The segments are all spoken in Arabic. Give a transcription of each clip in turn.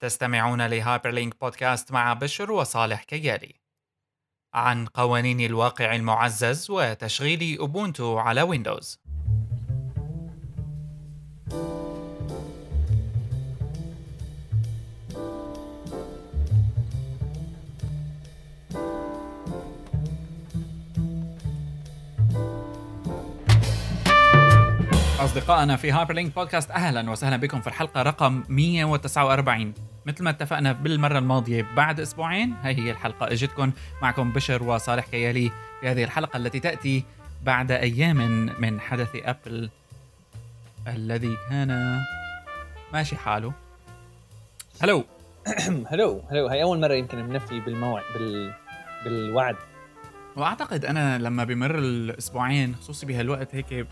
تستمعون ل Hyperlink Podcast مع بشر وصالح كيالي عن قوانين الواقع المعزز وتشغيل أوبونتو على ويندوز أصدقائنا في Hyperlink Podcast أهلا وسهلا بكم في الحلقة رقم 149 مثل ما اتفقنا بالمرة الماضية بعد أسبوعين هاي هي الحلقة إجتكم. معكم بشر وصالح كيالي في هذه الحلقة التي تأتي بعد أيام من حدث أبل الذي كان ماشي حاله. hello. hello hello. هاي أول مرة يمكن بنفي بالموعد بال... بالوعد. وأعتقد أنا لما بمر الأسبوعين خصوصي بهالوقت هيك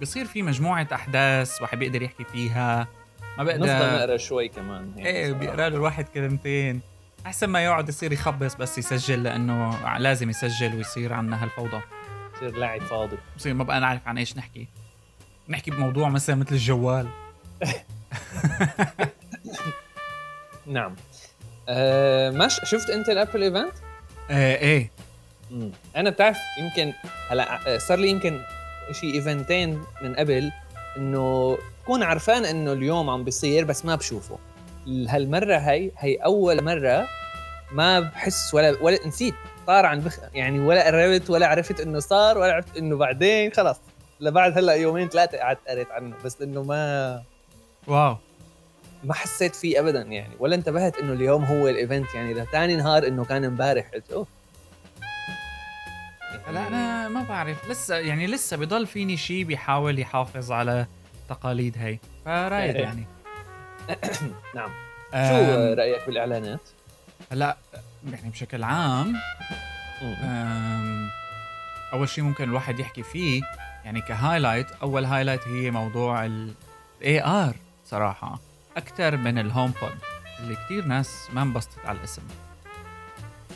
بصير في مجموعة أحداث واحد بيقدر يحكي فيها. ما بقدر نفضل نقرأ شوي كمان إيه بيقرأ له الواحد كلمتين. أحسن ما يقعد يصير يخبص بس يسجل لأنه لازم يسجل ويصير عنا هالفوضى. يصير لاعب فاضي. بصير ما بقى نعرف عن إيش نحكي. نحكي بموضوع مثلا مثل الجوال. نعم. آه مش شفت أنت ال Apple event؟ إيه. مم. أنا بتعرف يمكن هلا آه، صار لي يمكن شيء eventين من قبل إنه بكون عرفان إنه اليوم عم بيصير بس ما بشوفه. هالمرة هي هي أول مرة ما بحس ولا ولا نسيت طار عن بخ يعني ولا قربت ولا عرفت إنه صار ولا عرفت إنه بعدين خلص. لبعد هلأ يومين ثلاثة قعدت قريت عنه بس إنه ما wow. ما حسيت فيه ابدا يعني ولا انتبهت إنه اليوم هو ال event يعني لثاني نهار إنه كان إمبارح. قلت أوه. لا أنا ما بعرف. لسه يعني لسه بضل فيني شيء بيحاول يحافظ على التقاليد هي فرايد إيه. يعني. نعم. شو رأيك بالإعلانات؟ هلا يعني بشكل عام أول شيء ممكن الواحد يحكي فيه يعني ك highlight أول highlight هي موضوع ال AR صراحة أكثر من ال HomePod اللي كثير ناس ما انبسطت على الاسم.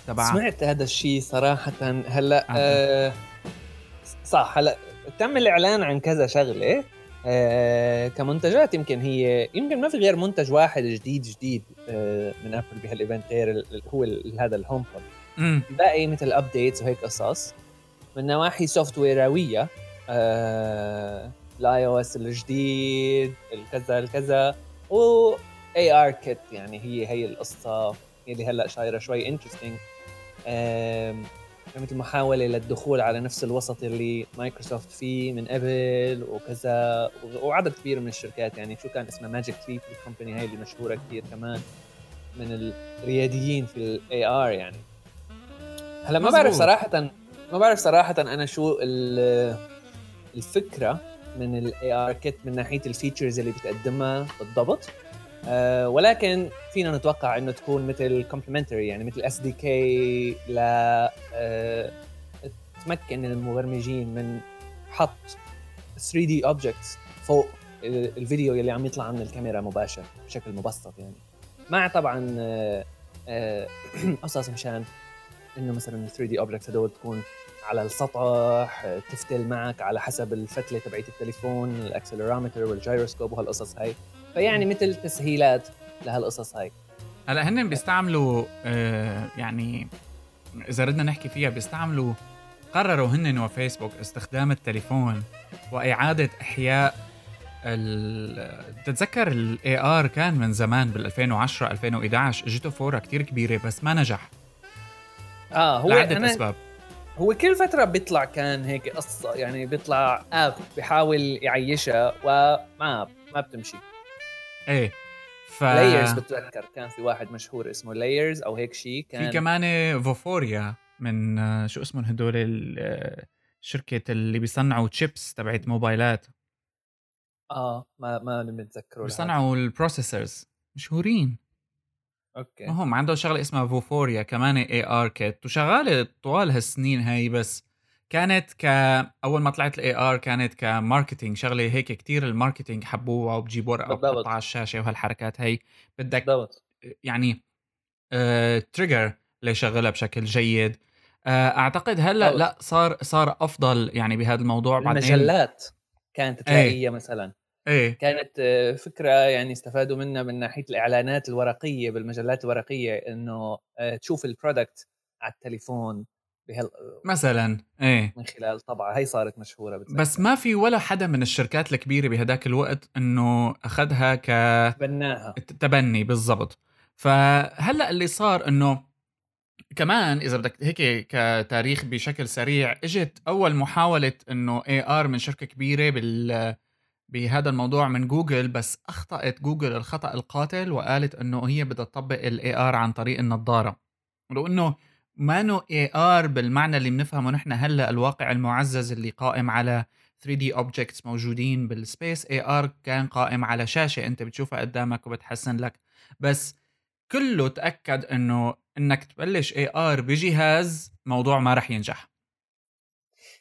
تبع سمعت هذا الشيء صراحة. هلا آه صح هلا تم الإعلان عن كذا شغلة. آه كمنتجات يمكن هي يمكن ما في غير منتج واحد جديد جديد آه من ابل بهال event هو هذا ال HomePod باقي مثل updates وهيك قصص. من نواحي software ية آه ال iOS الجديد الكذا الكذا و ARKit يعني هي هي القصة اللي هلا صايرة شوي interesting مثل محاولة للدخول على نفس الوسط اللي مايكروسوفت فيه من قبل وكذا وعدد كبير من الشركات. يعني شو كان اسمها؟ Magic Leap ال company هاي اللي مشهورة كثير كمان من الرياديين في ال AR يعني. هلا ما بعرف صراحة ما بعرف صراحة أنا شو الفكرة من ال ARKit من ناحية ال features اللي بتقدمها بالضبط. أه ولكن فينا نتوقع إنه تكون مثل complementary يعني مثل SDK ل أه تمكن المبرمجين من حط 3D objects فوق الفيديو اللي عم يطلع من الكاميرا مباشر بشكل مبسط يعني. مع طبعا أه, آه، قصص مشان إنه مثلا ال 3D objects هدول تكون على السطح تفتل معك على حسب الفتلة تبعت التليفون ال accelerometer وال gyroscope وهالقصص هاي. فيعني مثل تسهيلات لهالقصص هاي. هلا هن بيستعملوا آه يعني إذا بدنا نحكي فيها بيستعملوا قرروا هن وفيسبوك استخدام التليفون وإعادة إحياء تتذكر ال AR كان من زمان بال 2010 2011 اجته فورة كتير كبيرة بس ما نجح. آه هو لعدة أنا أسباب. هو كل فترة بيطلع كان هيك قصة يعني بيطلع app بيحاول يعيشها وما ما بتمشي. إيه ف Layar بتذكر. كان في واحد مشهور اسمه Layar أو هيك شيء كان في كمان Vuforia من شو اسمهم هدول الشركة اللي بيصنعوا تشيبس تبعت موبايلات. آه ما ما متذكره بيصنعوا ال processors مشهورين. أوكي. هم عندهم شغلة اسمها Vuforia كمان AR kit وشغالة طوال هالسنين هاي بس. كانت ك أول ما طلعت ال AR كانت ك marketing شغلة هيك كتير ال marketing حبوها وبجيب ورقة وبحطها على الشاشة وهالحركات هي. بدك بالضبط. يعني آه trigger ليشغلها بشكل جيد. آه أعتقد هلأ لأ صار صار أفضل يعني بهذا الموضوع بعدين. المجلات كانت تلاقيها مثلا. إيه. كانت آه، فكرة يعني استفادوا منها من ناحية الإعلانات الورقية بالمجلات الورقية إنه آه، تشوف ال product على التليفون. بهال مثلا إيه. من خلال طبعه هي صارت مشهورة بتذكر. بس ما في ولا حدا من الشركات الكبيرة بهداك الوقت إنه أخذها ك بناها تبني بالضبط. فهلأ اللي صار إنه كمان إذا بدك هيك كتاريخ بشكل سريع إجت أول محاولة إنه AR من شركة كبيرة بال بهذا الموضوع من جوجل بس أخطأت جوجل الخطأ القاتل وقالت إنه هي بدها تطبق ال AR عن طريق النظارة. ولو إنه ما نو AR بالمعنى اللي بنفهمه نحن هلا الواقع المعزز اللي قائم على 3D objects موجودين بال space AR كان قائم على شاشة انت بتشوفها قدامك وبتحسن لك. بس كله تأكد إنه إنك تبلش AR بجهاز موضوع ما رح ينجح.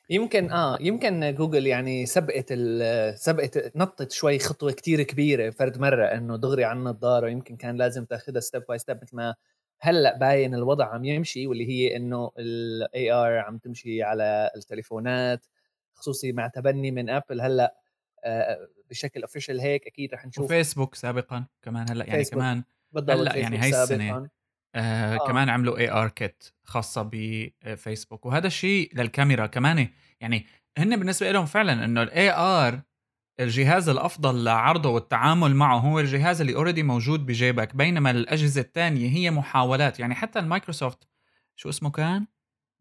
يمكن آه يمكن جوجل يعني سبقت سبقت نطت شوي خطوة كتير كبيرة فرد مرة إنه دغري على النظاره يمكن كان لازم تاخذها step by step مثل ما هلأ باين الوضع عم يمشي واللي هي إنه ال AR عم تمشي على التليفونات خصوصي مع تبني من ابل هلأ آه، بشكل official هيك أكيد رح نشوف وفيسبوك سابقا كمان هلأ يعني فيسبوك. كمان هلأ يعني هاي السنة آه, آه. كمان عملوا AR kit خاصة بفيسبوك وهذا الشيء للكاميرا كمان يعني هن بالنسبة لهم فعلا إنه ال AR الجهاز الأفضل لعرضه والتعامل معه هو الجهاز اللي already موجود بجيبك بينما الأجهزة الثانية هي محاولات. يعني حتى المايكروسوفت شو اسمه كان؟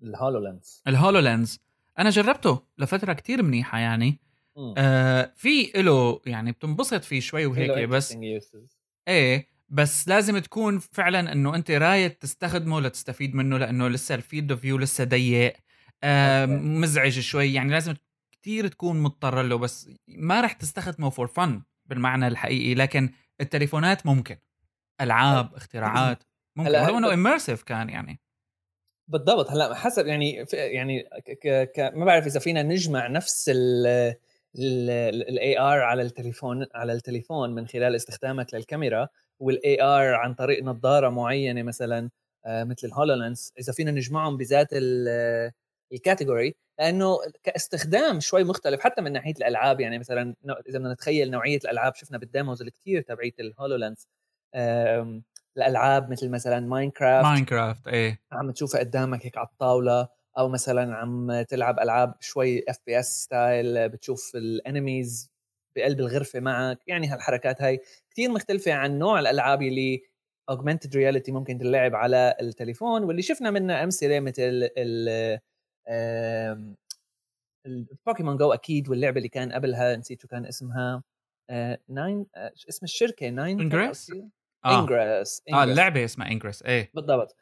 ال HoloLens ال HoloLens أنا جربته لفترة كتير منيحة يعني. آه في له يعني بتنبسط فيه شوي وهيك بس إيه بس لازم تكون فعلا إنه أنت رايد تستخدمه لتستفيد منه لأنه لسه ال field of view لسه ضيق. آه مزعج شوي. يعني لازم كتير تكون مضطر له بس ما رح تستخدمه for fun بالمعنى الحقيقي لكن التليفونات ممكن. ألعاب اختراعات ممكن. ولو إنه immersive كان يعني. بالضبط. هلأ حسب يعني يعني ك ك ما بعرف إذا فينا نجمع نفس ال AR على التليفون على التليفون من خلال استخدامك للكاميرا وال AR عن طريق نظارة معينة مثلا آه، مثل ال HoloLens إذا فينا نجمعهم بذات ال category لأنه كاستخدام شوي مختلف حتى من ناحية الألعاب يعني مثلا إذا بدنا نتخيل نوعية الألعاب شفنا بال demos الكثير تبعيت ال HoloLens الألعاب مثل مثلا Minecraft Minecraft إيه. عم تشوفها قدامك هيك على الطاولة أو مثلا عم تلعب ألعاب شوي FPS style بتشوف ال enemies بقلب الغرفة معك يعني هالحركات هاي. كثير مختلفة عن نوع الألعاب اللي augmented reality ممكن تلعب على التليفون واللي شفنا منها أمثلة مثل ال Pokémon Go أكيد واللعبة اللي كان قبلها نسيت شو كان اسمها. ناين آه، اسم الشركة؟ Niantic Ingress Ingress آه. اللعبة اسمها Ingress إيه. بالضبط.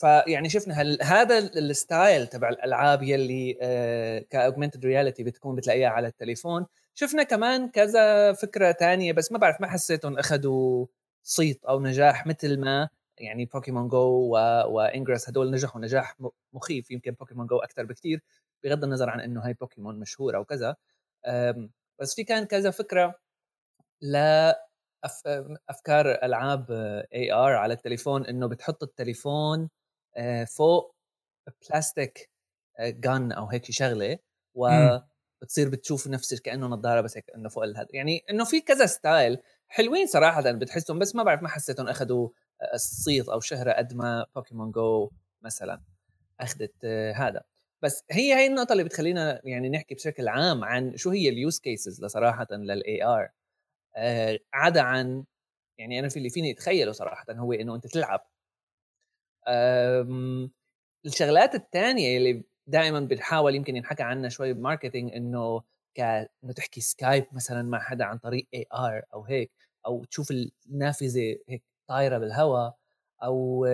فيعني شفنا هل هذا ال style تبع الألعاب يلي آه ك augmented reality بتكون بتلاقيها على التليفون. شفنا كمان كذا فكرة تانية بس ما بعرف ما حسيتهم اخذوا صيت أو نجاح مثل ما يعني Pokémon Go و Ingress هدول نجحوا نجاح مخيف يمكن Pokémon Go أكثر بكثير بغض النظر عن إنه هاي بوكيمون مشهورة وكذا بس في كان كذا فكرة ل أفكار ألعاب AR على التليفون إنه بتحط التليفون آه، فوق بلاستيك جان أو هيك شغلة و بتصير بتشوف نفسك كأنه نظارة بس هيك إنه فوق هذا يعني إنه في كذا style حلوين صراحة بتحسهم بس ما بعرف ما حسيتهم اخذوا الصيت أو شهره قد ما Pokémon Go مثلا أخذت آه، هذا. بس هي هي النقطة اللي بتخلينا يعني نحكي بشكل عام عن شو هي ال use cases الصراحة لل AR آه، عدا عن يعني أنا في اللي فيني أتخيله صراحة هو إنه أنت تلعب. الشغلات الثانية اللي دائما بنحاول يمكن ينحكى عنها شوي ب marketing إنه إنه تحكي Skype مثلا مع حدا عن طريق AR أو هيك أو تشوف النافذة هيك. طايرة بالهواء أو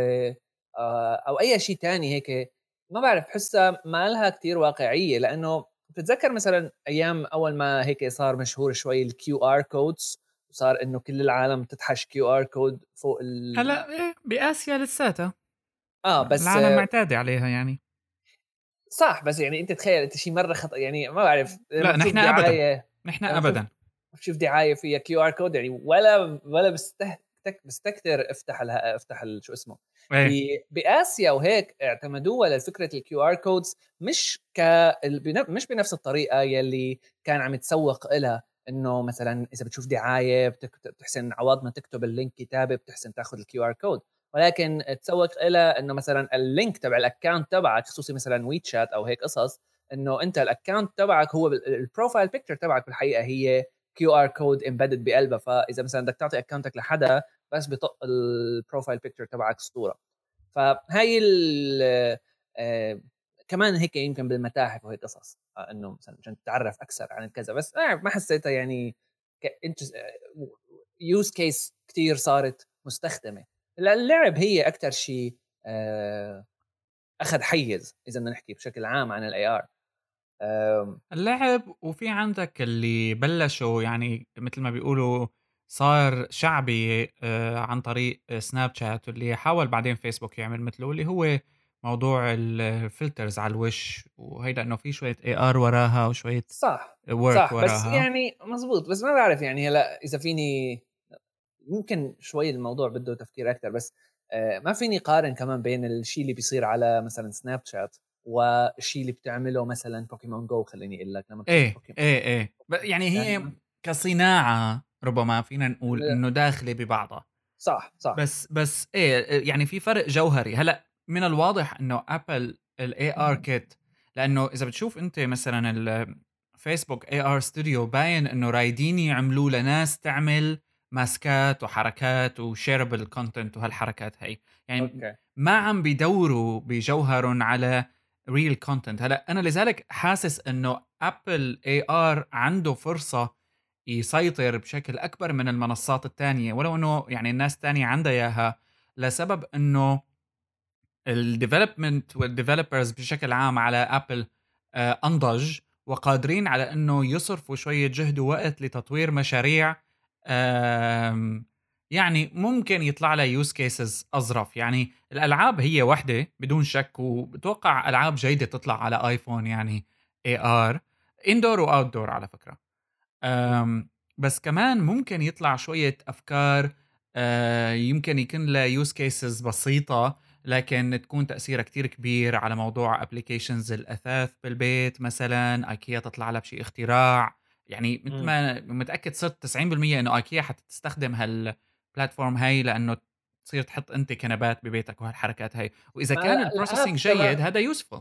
آه، أو أي شيء تاني هيك ما بعرف بحسها ما لها كثير واقعية لأنه بتتذكر مثلا أيام أول ما هيك صار مشهور شوي ال QR codes وصار إنه كل العالم تتحش QR code فوق ال هلأ إيه بآسيا لساتها. آه بس العالم معتاده عليها يعني. صح بس يعني أنت تخيل أنت شيء مرة خطا يعني ما بعرف لا نحن ابدا نحن ابدا. بشوف دعاية فيها QR code يعني ولا ولا بسته بستكتر افتح لها افتح شو اسمه. أيه. بآسيا وهيك اعتمدوها لفكره ال QR codes مش ك مش بنفس الطريقة يلي كان عم يتسوق لها إنه مثلا إذا بتشوف دعاية بتحسن عوض تكتب ال link كتابة بتحسن تاخذ ال QR code ولكن تسوق إلى إنه مثلا ال link تبع ال account تبعك خصوصي مثلا WeChat أو هيك قصص إنه أنت ال account تبعك هو ال profile picture تبعك بالحقيقة هي QR code embedded بقلبها. فإذا مثلا بدك تعطي اكونتك لحدا بس بطق ال profile picture تبعك صورة. فهاي آه كمان هيك يمكن بالمتاحف وهيك قصص. آه إنه مثلا عشان تتعرف أكثر عن كذا بس آه ما حسيتها يعني use case كثير صارت مستخدمة. اللعب هي أكثر شيء أخذ حيز إذا بدنا نحكي بشكل عام عن ال AR اللعب وفي عندك اللي بلشوا يعني مثل ما بيقولوا صار شعبي آه، عن طريق Snapchat واللي حاول بعدين فيسبوك يعمل مثله اللي هو موضوع ال filters على الوش وهيدا إنه في شوية AR وراها وشوية صح صح وراها. بس يعني مزبوط بس ما بعرف يعني هلأ إذا فيني ممكن شوي الموضوع بده تفكير أكثر بس آه، ما فيني قارن كمان بين الشيء اللي بيصير على مثلا Snapchat والشيء اللي بتعمله مثلا Pokémon Go خليني أقول لك لما إيه بوكيمون. إيه إيه يعني هي يعني كصناعة ربما فينا نقول إنه داخله ببعضها صح صح. بس بس إيه يعني في فرق جوهري. هلأ من الواضح إنه Apple ال ARKit لأنه إذا بتشوف أنت مثلا ال Facebook AR Studio باين إنه رايدين يعملوه لناس تعمل ماسكات وحركات و shareable content وهالحركات هي. يعني okay. ما عم بيدوروا بجوهرهم على real content هلأ أنا لذلك حاسس إنه Apple AR عنده فرصة يسيطر بشكل أكبر من المنصات الثانية ولو إنه يعني الناس الثانية عندها إياها لسبب إنه ال development وال developers بشكل عام على Apple آه، أنضج وقادرين على إنه يصرفوا شوية جهد ووقت لتطوير مشاريع يعني ممكن يطلع لها use cases أظرف. يعني الألعاب هي وحدة بدون شك وبتوقع ألعاب جيدة تطلع على iPhone يعني AR indoor و outdoor على فكرة. بس كمان ممكن يطلع شوية أفكار آه، يمكن يكون لها use cases بسيطة لكن تكون تاثيرها كتير كبير على موضوع applications الأثاث بالبيت مثلا ايكيا تطلع لها بشيء اختراع. يعني مثل. ما متأكد صرت 90% إنه ايكيا حتستخدم هال platform هاي لأنه تصير تحط أنت كنبات ببيتك وهالحركات هاي. وإذا كان ال processing جيد هذا useful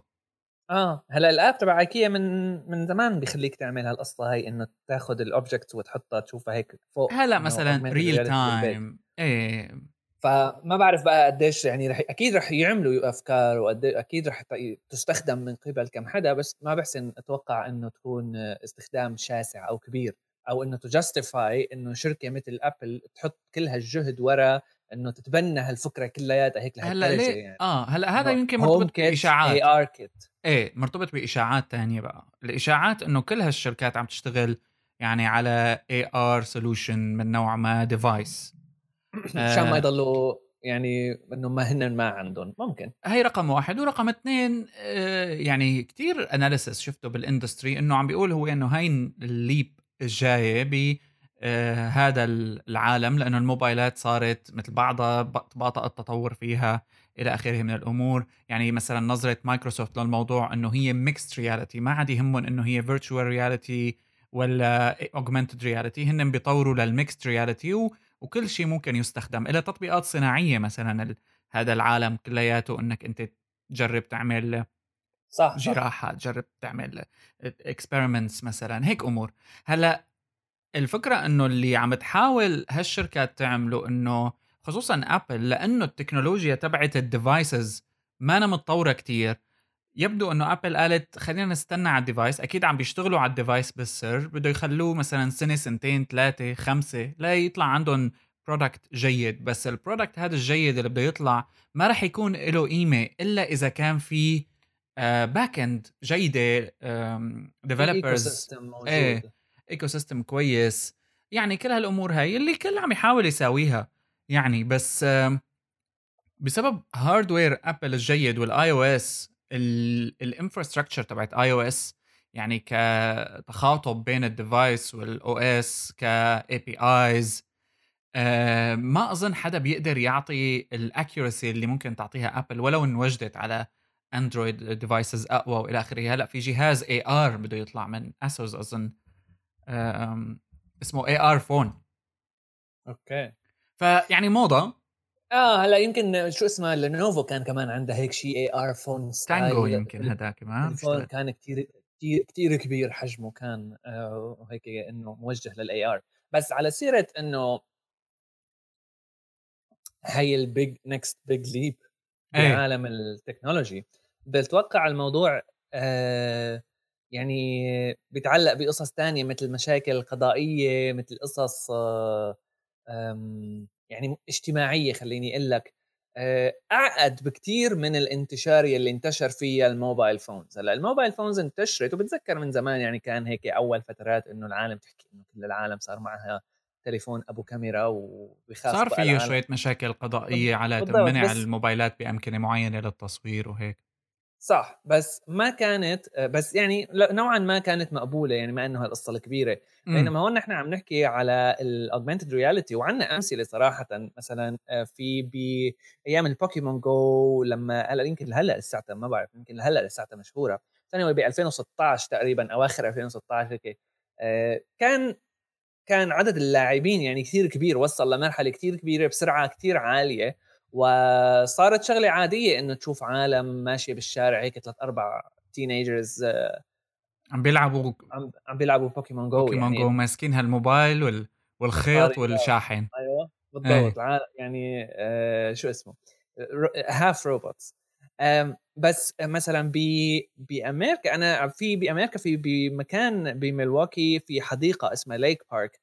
آه هلا ال app تبع ايكيا من من زمان بيخليك تعمل هالقصة هاي إنه تاخذ ال objects وتحطها تشوفها هيك فوق هلا مثلا real time إيه. فما بعرف بقى قديش يعني رح أكيد رح يعملوا أفكار واكيد رح تستخدم من قبل كم حدا بس ما بحسن أتوقع إنه تكون استخدام شاسع أو كبير أو إنه ت justify إنه شركة مثل Apple تحط كل هالجهد ورا إنه تتبنى هالفكرة كلياتها هيك هلا ليه؟ يعني. آه هلا هذا يمكن مرتبط بإشاعات. ARKit إيه مرتبط بإشاعات تانية بقى. الإشاعات إنه كل هالشركات عم تشتغل يعني على AR solution من نوع ما device عشان ما يضلوا يعني إنه ما هن ما عندهم. ممكن. هي رقم واحد. ورقم اثنين آه، يعني كتير analysis شفته بال industry إنه عم بيقول هو إنه هاي ال leap الجاية ب آه، هذا العالم لأنه الموبايلات صارت مثل بعضها بطأ التطور فيها. إلى آخره من الأمور. يعني مثلا نظرة مايكروسوفت للموضوع إنه هي mixed reality ما عاد يهمهم إنه هي virtual reality ولا augmented reality هن بيطوروا لل mixed reality وكل شيء ممكن يستخدم. إلى تطبيقات صناعية مثلا هذا العالم كلياته إنك أنت تجرب تعمل صح جراحة تجرب تعمل experiments مثلا. هيك أمور. هلأ الفكرة إنه اللي عم تحاول هالشركات تعمله إنه خصوصا ابل لأنه التكنولوجيا تبعت ال devices مانا متطورة كتير. يبدو إنه Apple قالت خلينا نستنى على ال device أكيد عم بيشتغلوا على ال device بالسر. بده يخلوه مثلا سنة سنتين ثلاثة خمسة لا يطلع عندهم product جيد. بس ال product هذا الجيد اللي بده يطلع ما راح يكون له قيمة إلا إذا كان في back end جيدة developers إيه ecosystem كويس. يعني كل هالأمور هاي اللي كل عم يحاول يساويها. يعني بس بسبب hardware Apple الجيد وال iOS ال infrastructure تبعت iOS يعني كتخاطب بين ال device وال OS ك APIs ما أظن حدا بيقدر يعطي ال accuracy اللي ممكن تعطيها Apple ولو ان وجدت على Android devices أقوى وإلى آخره. هلأ في جهاز AR بده يطلع من Asus أظن اسمه AR phone Okay. فيعني موضة. آه هلأ يمكن شو اسمه Lenovo كان كمان عندها هيك شيء AR phone Tango يمكن هذاك ما ال phone كان كثير كثير كثير كبير حجمه كان آه وهيك إنه موجه لل AR بس على سيرة إنه هي ال big next big leap بعالم ال technology. بتوقع الموضوع آه يعني بيتعلق بقصص تانية مثل مشاكل قضائية مثل قصص آه يعني اجتماعية خليني أقول لك آه، أعقد بكتير من الانتشار يلي انتشر فيها ال mobile phones. هلأ ال mobile phones انتشرت وبتذكر من زمان يعني كان هيك أول فترات إنه العالم تحكي إنه كل العالم صار معها تليفون أبو كاميرا وبخاف صار فيه شوية مشاكل قضائية على منع الموبايلات بأمكنة معينة للتصوير وهيك. صح بس ما كانت بس يعني نوعا ما كانت مقبولة يعني ما إنه هالقصة الكبيرة. بينما هون نحن عم نحكي على ال augmented reality وعندنا أمثلة صراحة. مثلا آه، في بأيام ال Pokémon Go لما هلأ يمكن هلا لساتها ما بعرف يمكن هلا لساتها مشهورة. ثاني ب 2016 تقريبا اواخر 2016 هيك آه، كان كان عدد اللاعبين يعني كثير كبير وصل لمرحلة كثير كبيرة بسرعة كثير عالية. وصارت شغلة عادية إنه تشوف عالم ماشية بالشارع هيك ثلاث أربع تينيجرز آه، عم بيلعبوا عم, عم بيلعبوا بوكيمون جو بوكيمون يعني. جو ماسكين هالموبايل وال... والخيط والشاحن. أيوه بالضبط. إيه. يعني آه شو اسمه؟ هاف روبوتس بس مثلا ب بأمريكا أنا في بأمريكا في بمكان بملواكي في حديقة اسمها ليك بارك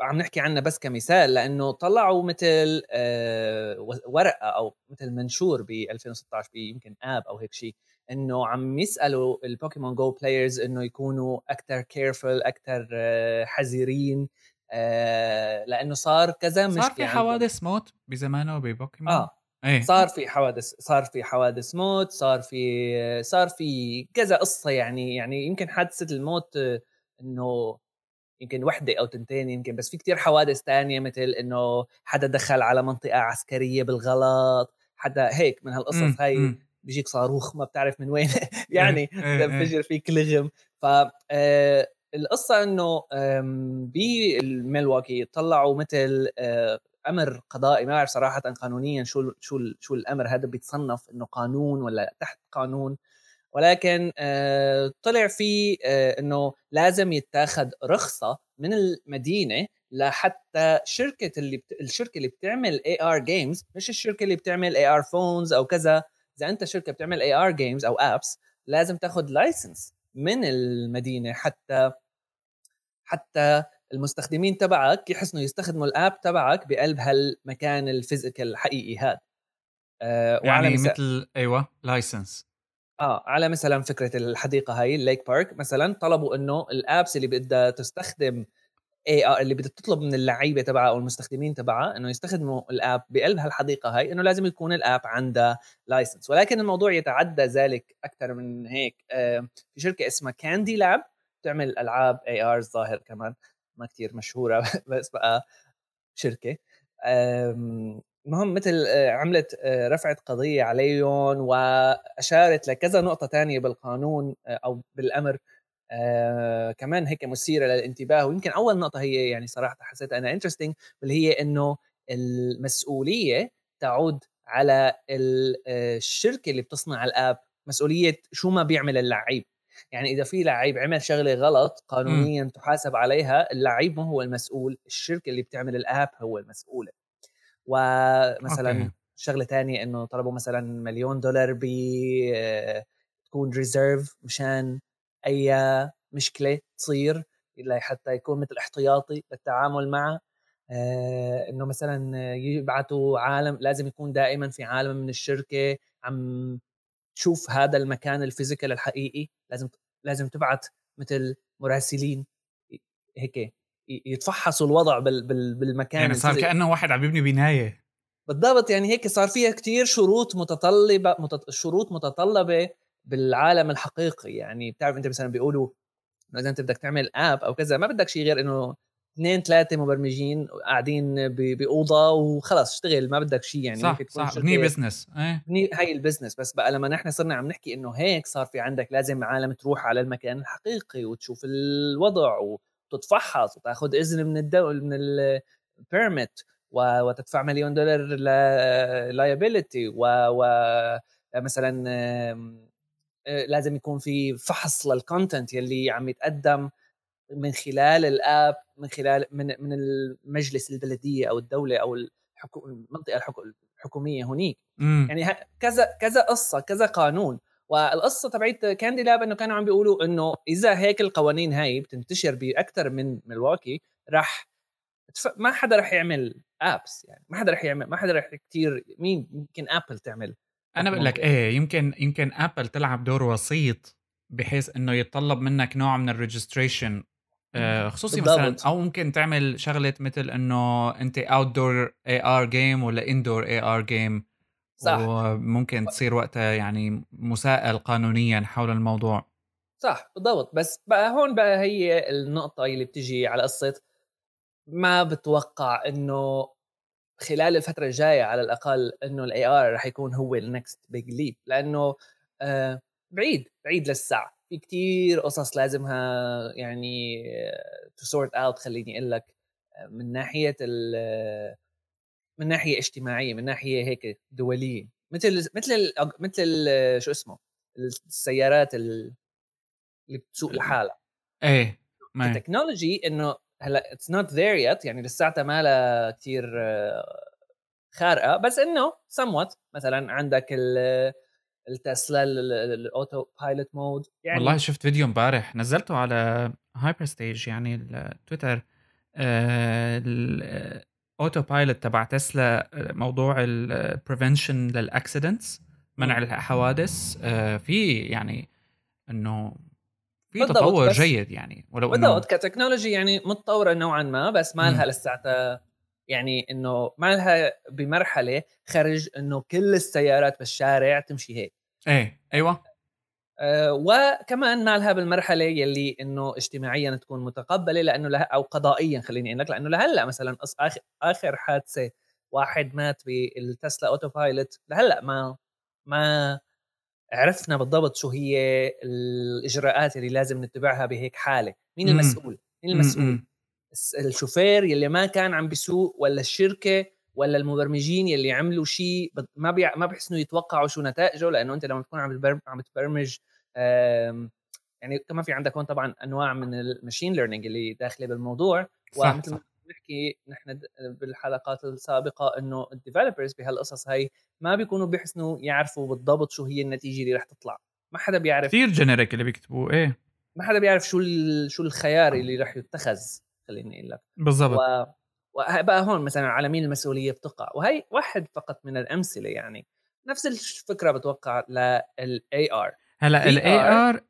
عم نحكي عنها بس كمثال لأنه طلعوا مثل آه، ورقة أو مثل منشور ب 2016 يمكن آب أو هيك شيء إنه عم يسألوا ال Pokémon Go players إنه يكونوا أكثر careful أكثر آه، حذرين آه، لأنه صار كذا مشكلة صار في حوادث موت بزمانه ببوكيمون آه إيه. صار في حوادث صار في حوادث موت صار في صار في كذا قصة يعني يعني يمكن حادثة الموت إنه يمكن وحدة أو تنتين يمكن بس في كتير حوادث تانية مثل إنه حدا دخل على منطقة عسكرية بالغلط حدا هيك من هالقصص هاي. بيجيك صاروخ ما بتعرف من وين يعني بفجر إيه، إيه. فيك لغم ف آه، القصة إنه بالميلواكي طلعوا مثل آه، أمر قضائي ما بعرف صراحة قانونيا شو شو شو الأمر هذا بيتصنف إنه قانون ولا تحت قانون ولكن آه، طلع في آه، إنه لازم يتاخذ رخصة من المدينة لحتى شركة اللي بت... الشركة اللي بتعمل AR games مش الشركة اللي بتعمل AR phones أو كذا. إذا أنت شركة بتعمل AR games أو apps لازم تاخذ license من المدينة حتى حتى المستخدمين تبعك يحسنوا يستخدموا ال app تبعك بقلب هالمكان ال physical الحقيقي هذا. آه يعني مثل أيوه لايسنس آه على مثلا فكرة الحديقة هاي ال Lake Park مثلا طلبوا إنه ال apps اللي بدها تستخدم AR اللي بدها تطلب من اللعيبة تبعها أو المستخدمين تبعها إنه يستخدموا ال app بقلب هالحديقة هاي إنه لازم يكون ال app عندها license ولكن الموضوع يتعدى ذلك أكثر من هيك آه في شركة اسمها Candy Lab تعمل ألعاب AR الظاهر كمان ما كتير مشهورة بس بقى شركة. المهم مثل آه، عملت آه، رفعت قضية عليهم وأشارت لكذا نقطة تانية بالقانون آه، أو بالأمر آه كمان هيك مثيرة للانتباه. ويمكن أول نقطة هي يعني صراحة حسيت أنا انترستنج واللي هي إنه المسؤولية تعود على الشركة اللي بتصنع الآب مسؤولية شو ما بيعمل اللعيب. يعني إذا في لعيب عمل شغلة غلط قانونيا م. تحاسب عليها اللعيب ما هو المسؤول الشركة اللي بتعمل الآب هو المسؤولة. ومثلا okay. شغلة ثانية إنه طلبوا مثلا مليون دولار ب آه، تكون reserve مشان أي مشكلة تصير حتى يكون مثل احتياطي للتعامل معه. آه إنه مثلا يبعثوا عالم لازم يكون دائما في عالم من الشركة عم تشوف هذا المكان ال physical الحقيقي. لازم لازم تبعت مثل مراسلين هيك. يتفحصوا الوضع بالمكان يعني صار كأنه واحد عم يبني بناية. بالضبط يعني هيك صار فيها كتير شروط متطلبة متط... شروط متطلبة بالعالم الحقيقي. يعني بتعرف أنت مثلا بيقولوا إذا أنت بدك تعمل app أو كذا ما بدك شيء غير إنه اثنين ثلاثة مبرمجين قاعدين بأوضة وخلص اشتغل ما بدك شيء يعني صح صح بني business إيه. بني هاي ال business بس بقى لما نحن صرنا عم نحكي إنه هيك صار في عندك لازم عالم تروح على المكان الحقيقي وتشوف الوضع وتتفحص وتاخذ إذن من الدول من ال permit وتدفع مليون دولار liability و مثلا آه، لازم يكون في فحص لل content يلي عم يتقدم من خلال ال app من خلال من من المجلس البلدية أو الدولة أو المنطقة الحكومية هنيك مم. يعني كذا كذا قصة كذا قانون والقصة تبعت كاندي لاب إنه كانوا عم بيقولوا إنه إذا هيك القوانين هاي بتنتشر باكثر من ملواكي راح ما حدا رح يعمل apps يعني ما حدا رح يعمل ما حدا رح كثير مين يمكن أبل تعمل؟ أنا بقول لك إيه يمكن يمكن أبل تلعب دور وسيط بحيث إنه يتطلب منك نوع من ال registration آه، خصوصي مثلا أو ممكن تعمل شغلة مثل إنه أنت outdoor AR game ولا indoor AR game صح. وممكن تصير وقتها يعني مساءلة قانونيا حول الموضوع. صح بالضبط. بس بقى هون بقى هي النقطة اللي بتجي على قصه ما بتوقع إنه خلال الفترة الجاية على الأقل إنه ال AR رح يكون هو ال next big leap لأنه آه بعيد بعيد للساعة. في كتير قصص لازمها يعني to sort out خليني أقول لك من ناحية من ناحية اجتماعية من ناحية هيك دولية. مثل مثل مثل شو اسمه؟ السيارات اللي بتسوق لحالها. إيه ال technology إنه هلأ it's not there yet يعني لساتها ما لها كثير خارقة. بس إنه سموت مثلا عندك التسلا ال autopilot mode يعني والله شفت فيديو امبارح نزلته على هايبر ستيج يعني التويتر آه، ال autopilot تبع تسلا موضوع ال prevention لل accidents منع الحوادث آه، في يعني إنه في تطور جيد يعني ولو إنه بالضبط كتكنولوجي يعني متطورة نوعا ما بس ما لها لساتها يعني إنه ما لها بمرحلة خرج إنه كل السيارات بالشارع تمشي هيك. إيه أيوه. وكمان ما لها بالمرحله يلي إنه اجتماعيا تكون متقبلة لأنه لها أو قضائيا خليني أقول لك لأنه لهلأ مثلا اخر آخر حادثة واحد مات بالتسلا autopilot لهلأ ما ما عرفنا بالضبط شو هي الإجراءات اللي لازم نتبعها بهيك حالة. مين المسؤول؟ مين المسؤول؟ الشوفير يلي ما كان عم بيسوق ولا الشركة ولا المبرمجين يلي عملوا شيء ما بي... ما بيحسنوا يتوقعوا شو نتائجه؟ لأنه أنت لما تكون عم عم تبرمج يعني كمان في عندك هون طبعا أنواع من ال machine learning اللي داخلة بالموضوع. ومثل ما نحكي نحن بالحلقات السابقة إنه ال developers بهالقصص هاي ما بيكونوا بيحسنوا يعرفوا بالضبط شو هي النتيجة اللي رح تطلع. ما حدا بيعرف كثير generic اللي بيكتبوه إيه. ما حدا بيعرف شو شو الخيار اللي رح يتخذ خليني أقول لك. بالضبط. و... وبقى هون مثلا على مين المسؤولية بتقع؟ وهي واحد فقط من الأمثلة يعني. نفس الفكرة بتوقع لل AR هلأ ال AR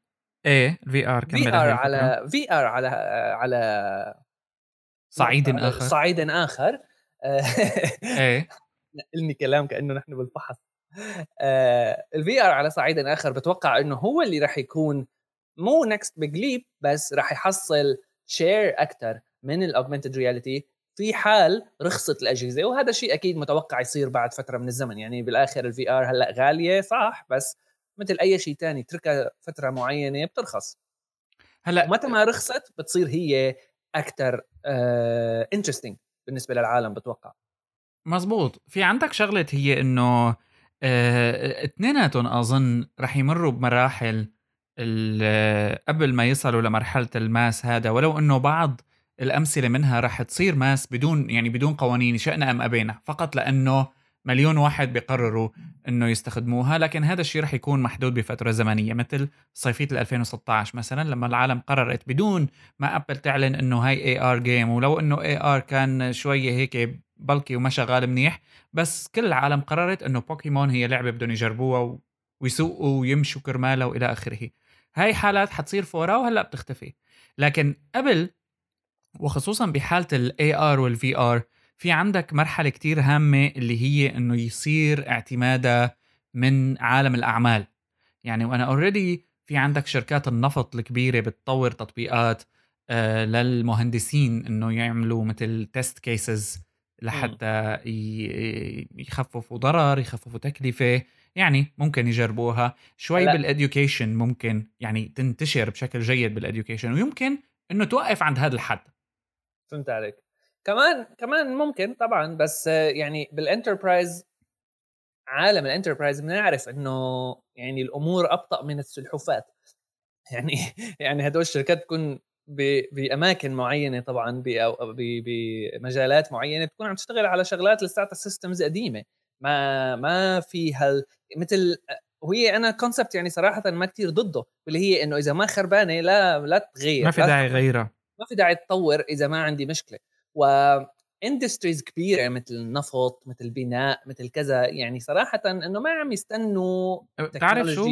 إيه ال VR VR على VR على على صعيد آخر. صعيد آخر. إيه. نقلني كلام كأنه نحن بالفحص ال VR على صعيد آخر بتوقع إنه هو اللي راح يكون مو next big leap بس راح يحصل share أكثر من ال augmented reality في حال رخصت الأجهزة وهذا الشيء أكيد متوقع يصير بعد فترة من الزمن. يعني بالآخر ال VR هلأ غالية صح بس مثل أي شيء تاني تركها فترة معينة بترخص. هلأ متى ما رخصت بتصير هي أكثر interesting uh, بالنسبة للعالم بتوقع. مزبوط. في عندك شغلة هي إنه آه، اثنيناتهم أظن رح يمروا بمراحل قبل ما يصلوا لمرحلة ال mass هذا ولو إنه بعض الأمثلة منها رح تصير mass بدون يعني بدون قوانين شئنا أم أبينا. فقط لأنه مليون واحد بيقرروا إنه يستخدموها لكن هذا الشيء رح يكون محدود بفترة زمنية مثل صيفية 2016 مثلا لما العالم قررت بدون ما أبل تعلن إنه هاي AR game ولو إنه AR كان شوية هيك بلكي وما شغال منيح بس كل العالم قررت إنه بوكيمون هي لعبة بدهم يجربوها ويسوقوا ويمشوا كرمالها وإلى آخره. هاي حالات حتصير فورا وهلأ بتختفي. لكن قبل وخصوصا بحالة ال AR وال VR في عندك مرحلة كتير هامة اللي هي إنه يصير اعتمادها من عالم الأعمال. يعني وأنا already في عندك شركات النفط الكبيرة بتطور تطبيقات آه، للمهندسين إنه يعملوا مثل test cases لحتى يخففوا ضرر يخففوا تكلفة. يعني ممكن يجربوها. شوي بال education ممكن يعني تنتشر بشكل جيد بال education ويمكن إنه توقف عند هذا الحد. فهمت عليك. كمان كمان ممكن طبعا بس يعني بال enterprise عالم ال enterprise بنعرف إنه يعني الأمور أبطأ من السلحفات يعني يعني هدول الشركات تكون بأماكن معينة طبعا بمجالات معينة بتكون عم تشتغل على شغلات لساتها systems قديمة. ما ما في هال مثل وهي أنا concept يعني صراحة ما كتير ضده اللي هي إنه إذا ما خربانة لا لا تغير ما في داعي غيرها. ما في داعي تطور إذا ما عندي مشكلة. و industries كبيرة مثل النفط مثل البناء مثل كذا يعني صراحة إنه ما عم يستنوا تعرف شو؟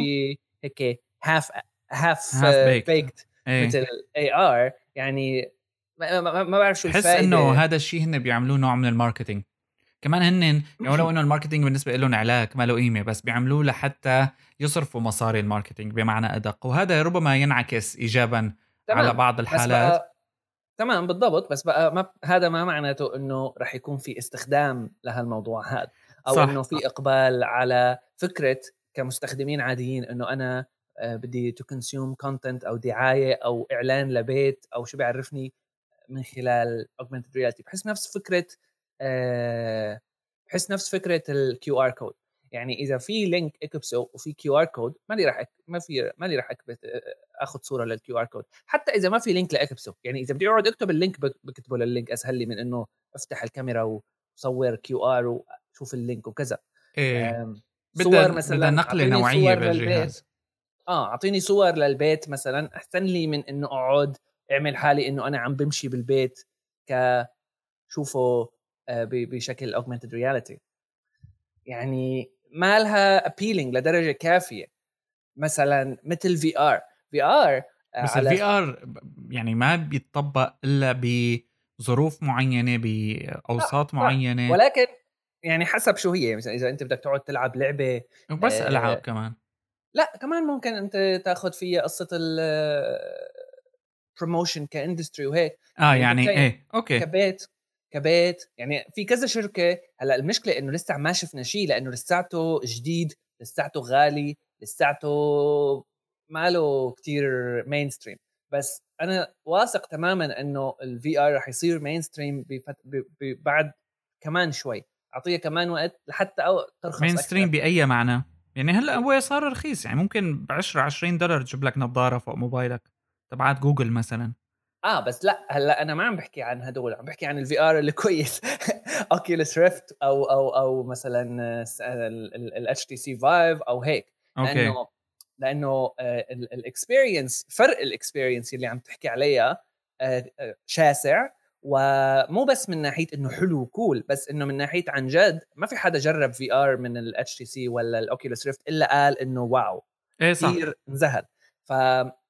هيك half half baked مثل ال AR يعني ما, ما, ما بعرف شو بحس إنه هذا الشيء هن بيعملوه نوع من ال marketing. كمان هن يعني ولو إنه ال marketing بالنسبة لهم علاك ما له قيمة بس بيعملوه لحتى يصرفوا مصاري ال marketing بمعنى أدق. وهذا ربما ينعكس ايجابا تمام. على بعض الحالات. تمام بالضبط بس بقى ما هذا ما معناته إنه رح يكون في استخدام لهالموضوع هذا أو صح. إنه في إقبال على فكرة كمستخدمين عاديين إنه أنا آه، بدي to consume content أو دعاية أو إعلان لبيت أو شو بيعرفني من خلال augmented reality بحس نفس فكرة آه، بحس نفس فكرة ال QR code يعني إذا في link اكبسه وفي QR code ماني راح ما في ماني راح آخذ صورة لل QR code حتى إذا ما في link لاكبسه. يعني إذا بدي أقعد أكتب ال link بكتبه لل link أسهل لي من إنه أفتح الكاميرا وصور QR وشوف ال link وكذا. إيه. صور مثلا نقلة نوعية بالجهاز. آه أعطيني صور للبيت مثلا أحسن لي من إنه أقعد أعمل حالي إنه أنا عم بمشي بالبيت ك شوفه آه، بشكل augmented reality يعني ما لها appealing لدرجة كافية. مثلا مثل VR VR بس ال VR يعني ما بيتطبق إلا بظروف معينة بأوساط معينة. ولكن يعني حسب شو هي. مثلا إذا أنت بدك تقعد تلعب لعبة بس آه ألعاب كمان. لا كمان ممكن أنت تاخذ فيها قصة ال promotion ك industry وهيك. آه يعني, يعني إيه okay. كبيت كبيت يعني في كذا شركة هلأ المشكلة إنه لسه ما شفنا شيء لأنه لساته جديد لساته غالي لساته ما له كثير mainstream بس أنا واثق تماما إنه ال VR رح يصير mainstream بعد كمان شوي. أعطيه كمان وقت لحتى أو ترخص mainstream بأي معنى؟ يعني هلأ هو صار رخيص يعني ممكن ب 10 20 دولار تجيب لك نظارة فوق موبايلك تبعات جوجل مثلا. آه بس لا هلأ أنا ما عم بحكي عن هدول عم بحكي عن ال VR اللي كويس. Oculus Rift أو أو أو مثلا ال HTC Vive أو هيك. okay. لأنه لأنه ال experience فرق ال experience اللي عم تحكي عليها آه، آه، شاسع. ومو بس من ناحية إنه حلو و cool بس إنه من ناحية عن جد ما في حدا جرب VR من ال HTC ولا ال Oculus Rift إلا قال إنه wow. إيه صح. كثير انذهل ف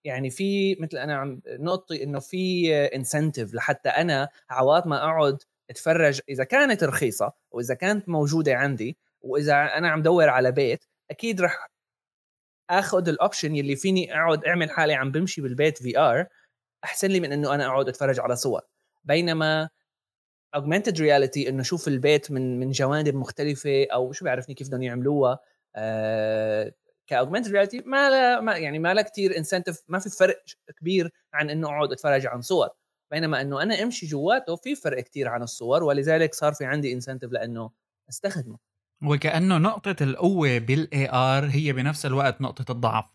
يعني في مثل أنا عم نقطي إنه في incentive لحتى أنا عوض ما أقعد أتفرج إذا كانت رخيصة واذا كانت موجودة عندي وإذا أنا عم دور على بيت أكيد رح آخذ ال option يلي فيني أقعد أعمل حالي عم بمشي بالبيت VR أحسن لي من إنه أنا أقعد أتفرج على صور. بينما augmented reality إنه أشوف البيت من من جوانب مختلفة أو شو بيعرفني كيف بدهم يعملوها آه ك augmented reality ما لا ما يعني ما لا كثير incentive ما في فرق كبير عن إنه أقعد أتفرج عن صور. بينما إنه أنا أمشي جواته في فرق كثير عن الصور ولذلك صار في عندي incentive لأنه أستخدمه. وكأنه نقطة القوة بال AR هي بنفس الوقت نقطة الضعف.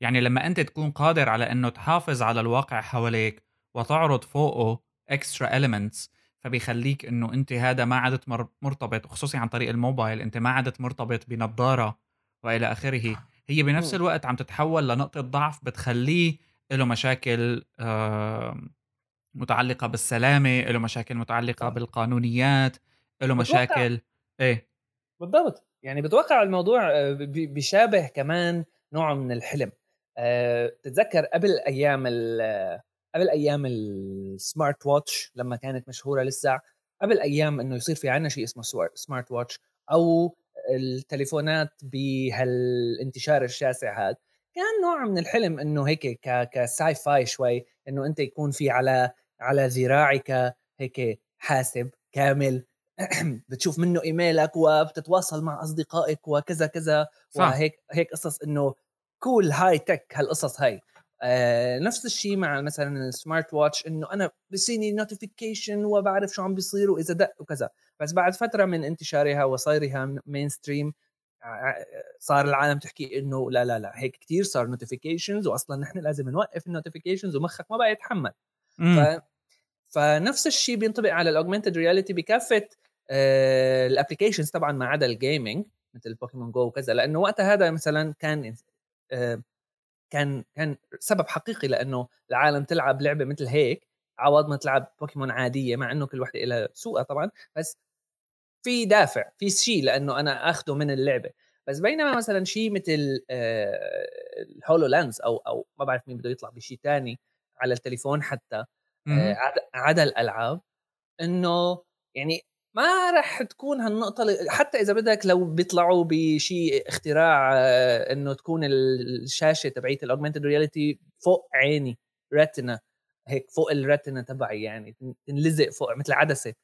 يعني لما أنت تكون قادر على إنه تحافظ على الواقع حواليك وتعرض فوقه extra elements فبيخليك إنه أنت هذا ما عدت مرتبط خصوصي عن طريق الموبايل أنت ما عدت مرتبط بنظارة وإلى آخره. هي بنفس الوقت عم تتحول لنقطة ضعف بتخليه له مشاكل متعلقة بالسلامة له مشاكل متعلقة بالقانونيات له مشاكل. إيه. بالضبط. يعني بتوقع الموضوع آه، بيشابه كمان نوع من الحلم. أه تتذكر قبل أيام قبل أيام السمارت واتش لما كانت مشهورة لسه قبل أيام إنه يصير في عنا شيء اسمه smart watch أو التليفونات بهالانتشار الشاسع هذا كان نوع من الحلم إنه هيك ك sci-fi شوي إنه أنت يكون في على على ذراعك هيك حاسب كامل بتشوف منه إيميلك وبتتواصل مع أصدقائك وكذا كذا. وهيك هيك قصص إنه cool high tech هالقصص هاي آه نفس الشيء مع مثلا ال smart watch إنه أنا بصيني notification وبعرف شو عم بيصير وإذا دق وكذا. بس بعد فترة من انتشارها وصيرها mainstream صار العالم تحكي إنه لا لا لا هيك كثير صار notifications واصلا نحن لازم نوقف ال notifications ومخك ما بقى يتحمل. ف... فنفس الشيء بينطبق على ال augmented reality بكافة آه ال applications طبعا ما عدا ال gaming مثل Pokémon Go وكذا لأنه وقتها هذا مثلا كان آه كان كان سبب حقيقي لأنه العالم تلعب لعبة مثل هيك عوض ما تلعب بوكيمون عادية مع إنه كل وحده لها سوقها طبعا بس في دافع في شيء لأنه أنا اخذه من اللعبة. بس بينما مثلا شيء مثل ال HoloLens أو أو ما بعرف مين بده يطلع بشيء ثاني على التليفون حتى آه، عدا الألعاب إنه يعني ما راح تكون هالنقطة حتى إذا بدك لو بيطلعوا بشيء اختراع آه، إنه تكون الشاشة تبعية ال augmented reality فوق عيني ريتنا هيك فوق الريتنا تبعي يعني تنلزق فوق مثل عدسة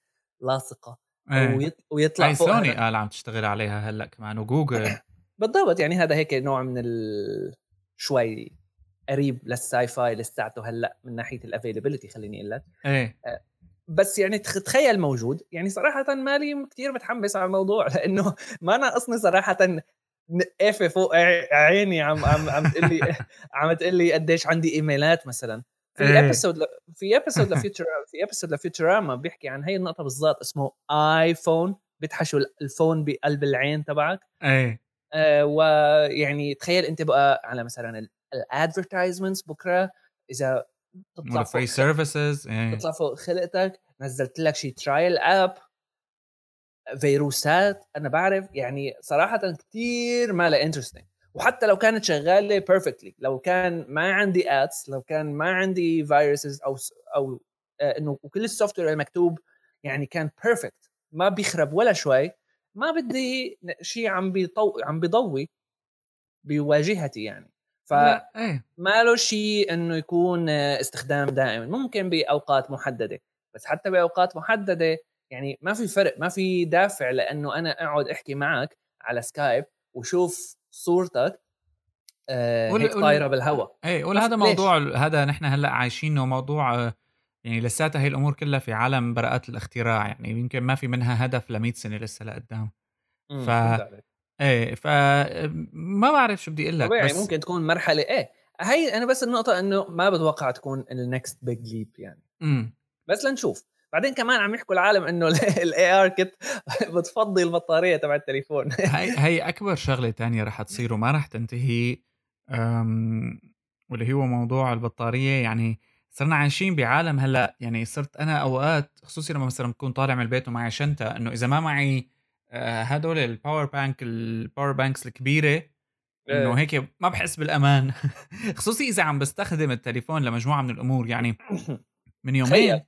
لاصقة. إيه. ويطلع هاي سوني قال عم تشتغل عليها هلأ كمان وجوجل. بالضبط يعني هذا هيك نوع من ال... شوي قريب لل sci-fi لساته هلأ من ناحية ال availability خليني أقول لك. إيه. آه، بس يعني تخيل موجود. يعني صراحة مالي كثير متحمس على الموضوع لأنه ما ناقصني صراحة نقافه فوق عيني عم عم عم تقول لي عم تقول لي قديش عندي إيميلات مثلا. في episode ل... في episode ل Future في episode ل Futurama بيحكي عن هي النقطة بالضبط اسمه eyePhone بتحشوا ال phone بقلب العين تبعك. إيه. آه ويعني تخيل أنت بقى على مثلا ال advertisements بكرة إذا تطلع فري سيرفيسز تطلع فوق خلقتك نزلت لك شي trial app فيروسات أنا بعرف يعني صراحة كثير ما لها interesting وحتى لو كانت شغالة perfectly لو كان ما عندي ads لو كان ما عندي viruses أو أو آه، إنه وكل ال software المكتوب يعني كان perfect ما بيخرب ولا شوي ما بدي شيء عم بيطو عم بيضوي بواجهتي يعني. ف إيه. ما له شيء إنه يكون استخدام دائم ممكن بأوقات محددة. بس حتى بأوقات محددة يعني ما في فرق ما في دافع لإنه أنا أقعد أحكي معك على سكايب وشوف صورتك آه هيك طايرة بالهواء إيه ولهذا موضوع هذا نحن هلأ عايشينه موضوع يعني لساتها هي الأمور كلها في عالم براءات الاختراع. يعني يمكن ما في منها هدف ل 100 سنة لسه لقدام. ف إيه ف ما بعرف شو بدي أقول لك بس ممكن تكون مرحلة إيه هي أنا بس النقطة إنه ما بتوقع تكون ال next big leap يعني. امم بس لنشوف. بعدين كمان عم يحكوا العالم إنه ال AR kit بتفضي البطارية تبع التليفون. هي هي أكبر شغلة تانية رح تصير وما رح تنتهي واللي هو موضوع البطارية. يعني صرنا عايشين بعالم هلأ يعني صرت أنا أوقات خصوصي لما مثلا بكون طالع من البيت ومعي شنطة إنه إذا ما معي هدول ال power bank ال power banks الكبيرة إنه إيه. هيك ما بحس بالأمان. خصوصي إذا عم بستخدم التليفون لمجموعة من الأمور. يعني من يومين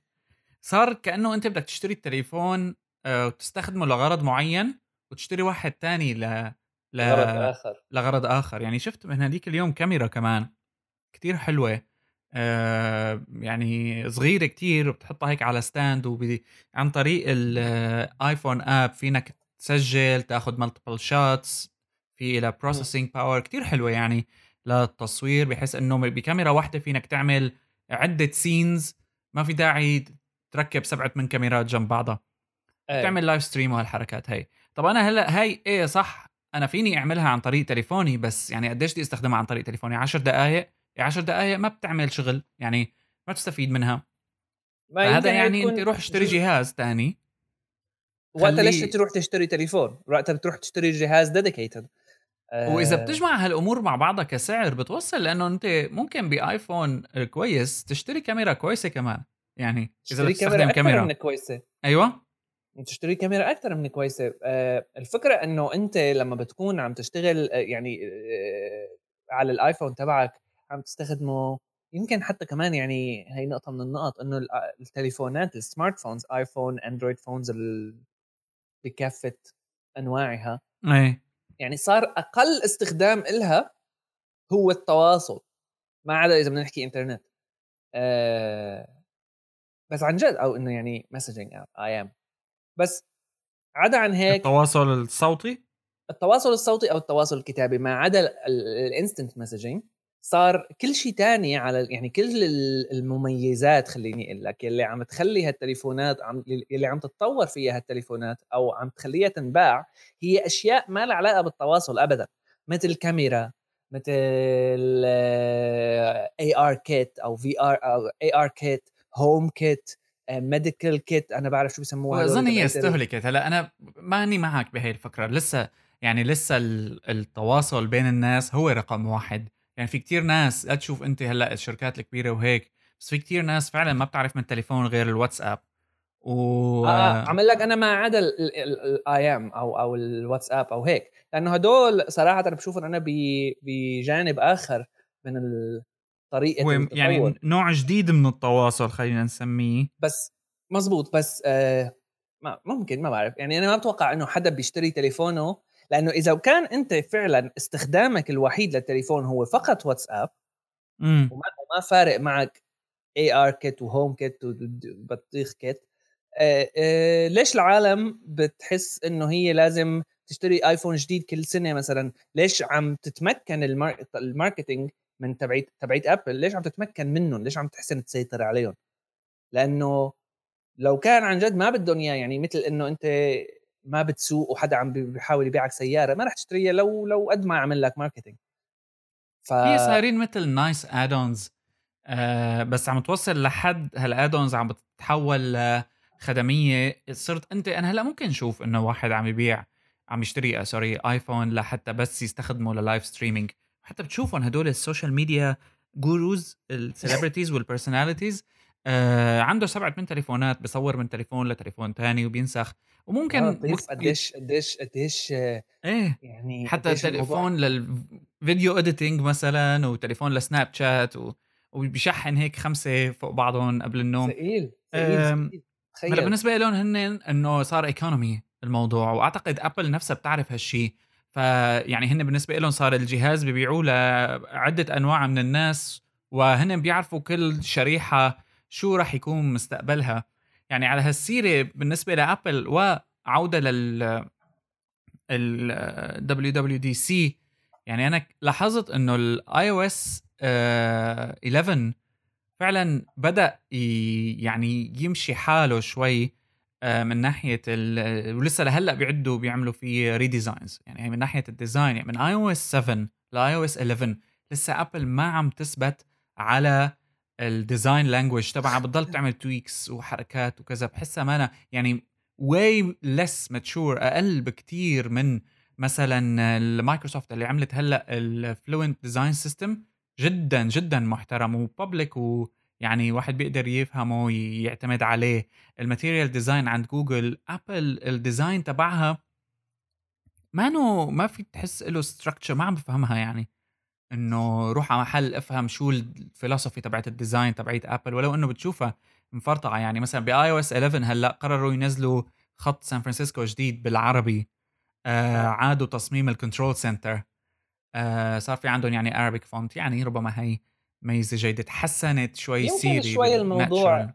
صار كأنه أنت بدك تشتري التليفون آه، وتستخدمه لغرض معين وتشتري واحد تاني ل ل... لغرض آخر. لغرض آخر. يعني شفت من هذيك اليوم كاميرا كمان. كتير حلوة. آه يعني صغيرة كتير وبتحطها هيك على stand وب... عن طريق الايفون app فينك تسجل تاخذ multiple shots في لها processing power كتير حلوة يعني للتصوير بحيث إنه بكاميرا واحدة فينك تعمل عدة scenes ما في داعي تركب سبعة من كاميرات جنب بعضها. أيه. تعمل live stream وهالحركات هي. طب أنا هلأ هاي إيه صح أنا فيني أعملها عن طريق تليفوني بس يعني قديش بدي أستخدمها عن طريق تليفوني؟ 10 دقائق 10 دقائق ما بتعمل شغل يعني ما تستفيد منها. هذا يعني أنت روح اشتري جهاز ثاني وقتها ليش تروح تشتري تليفون؟ وقتها بتروح تشتري جهاز ديديكيتد آه. وإذا بتجمع هالأمور مع بعضها كسعر بتوصل لأنه أنت ممكن بآيفون كويس تشتري كاميرا كويسة كمان. يعني إذا بدك تستخدم كاميرا من كويسة. أيوه. تشتري كاميرا أكثر من كويسة. آه الفكرة إنه أنت لما بتكون عم تشتغل آه، يعني على الآيفون تبعك عم تستخدمه يمكن حتى كمان يعني هي نقطة من النقط إنه التليفونات ال smart phones آيفون أندرويد phones بكافة أنواعها. إيه. يعني صار أقل استخدام إلها هو التواصل ما عدا إذا بدنا نحكي إنترنت. آه بس عن جد أو إنه يعني messaging IM بس عدا عن هيك التواصل الصوتي؟ التواصل الصوتي أو التواصل الكتابي ما عدا ال instant messaging صار كل شيء تاني على يعني كل المميزات خليني أقول لك اللي عم تخلي هالتليفونات عم اللي عم تتطور فيها هالتليفونات أو عم تخليها تنباع هي أشياء ما لها علاقة بالتواصل ابدا. مثل كاميرا مثل AR kit أو VR أو AR kit home kit medical kit أنا بعرف شو بسموها اظن هي استهلكت. هلأ أنا ماني معك بهي الفكرة. لسه يعني لسه التواصل بين الناس هو رقم واحد. يعني في كتير ناس لا تشوف أنت هلأ الشركات الكبيرة وهيك بس في كتير ناس فعلا ما بتعرف من التليفون غير الواتساب. و آه عم لك أنا ما عدا ال IM أو أو الواتساب أو هيك. لأنه هدول صراحة أنا بشوفهم أنا بجانب آخر من طريقة يعني نوع جديد من التواصل خلينا نسميه. بس مزبوط بس آه ما ممكن ما بعرف. يعني أنا ما بتوقع إنه حدا بيشتري تليفونه لأنه إذا كان أنت فعلا استخدامك الوحيد للتليفون هو فقط واتساب وما ما فارق معك AR kit و home kit وبطيخ kit آه آه ليش العالم بتحس إنه هي لازم تشتري آيفون جديد كل سنة مثلا؟ ليش عم تتمكن ال marketing من تبعيت تبعيت ابل ليش عم تتمكن منهم؟ ليش عم تحسن تسيطر عليهم؟ لأنه لو كان عن جد ما بدهم إياه يعني مثل إنه أنت ما بتسوق وحدا عم بيحاول يبيعك سيارة ما رح تشتريها لو لو قد ما عمل لك marketing ف هي صايرين مثل nice add-ons آه بس عم توصل لحد هال add-ons عم بتتحول لخدمية. صرت أنت أنا هلأ ممكن نشوف إنه واحد عم يبيع عم يشتري sorry ايفون لحتى بس يستخدمه لل live streaming حتى بتشوفهم هدول ال social media gurus ال celebrities وال personalities آه عنده سبعة من تليفونات بصور من تليفون لتليفون تاني وبينسخ. وممكن آه قديش قديش قديش إيه يعني حتى تليفون لل video editing مثلا وتليفون لسناب شات و... وبيشحن هيك خمسة فوق بعضهم قبل النوم. ثقيل ثقيل هلأ بالنسبة لهم هن انه صار economy الموضوع وأعتقد ابل نفسها بتعرف هالشيء فيعني هن بالنسبة لهم صار الجهاز ببيعوه لعدة أنواع من الناس وهن بيعرفوا كل شريحة شو راح يكون مستقبلها؟ يعني على هالسيرة بالنسبة ل Apple وعودة لل ال WWDC يعني أنا لاحظت إنه ال iOS 11 فعلا بدأ يعني يمشي حاله شوي آه، من ناحية ولسه لهلأ بيعدوا بيعملوا فيه redesigns يعني من ناحية ال design يعني من iOS 7 ل iOS 11 لسه Apple ما عم تثبت على ال design language تبعها بتضل تعمل tweaks وحركات وكذا. بحسها ما أنا يعني way less mature أقل بكتير من مثلا المايكروسوفت اللي عملت هلأ ال Fluent Design System جدا جدا محترم و public ويعني واحد بيقدر يفهمه ويعتمد عليه. ال Material Design عند Google Apple ال design تبعها ما ما في تحس له structure ما عم بفهمها يعني. إنه روح على محل أفهم شو ال philosophy تبعت ال design تبعت Apple ولو إنه بتشوفها مفرطعة. يعني مثلا ب iOS 11 هلأ قرروا ينزلوا خط San Francisco جديد بالعربي آه عادوا تصميم ال Control Center آه صار في عندهم يعني Arabic font يعني ربما هي ميزة جيدة. تحسنت شوي Siri يمكن شوي الموضوع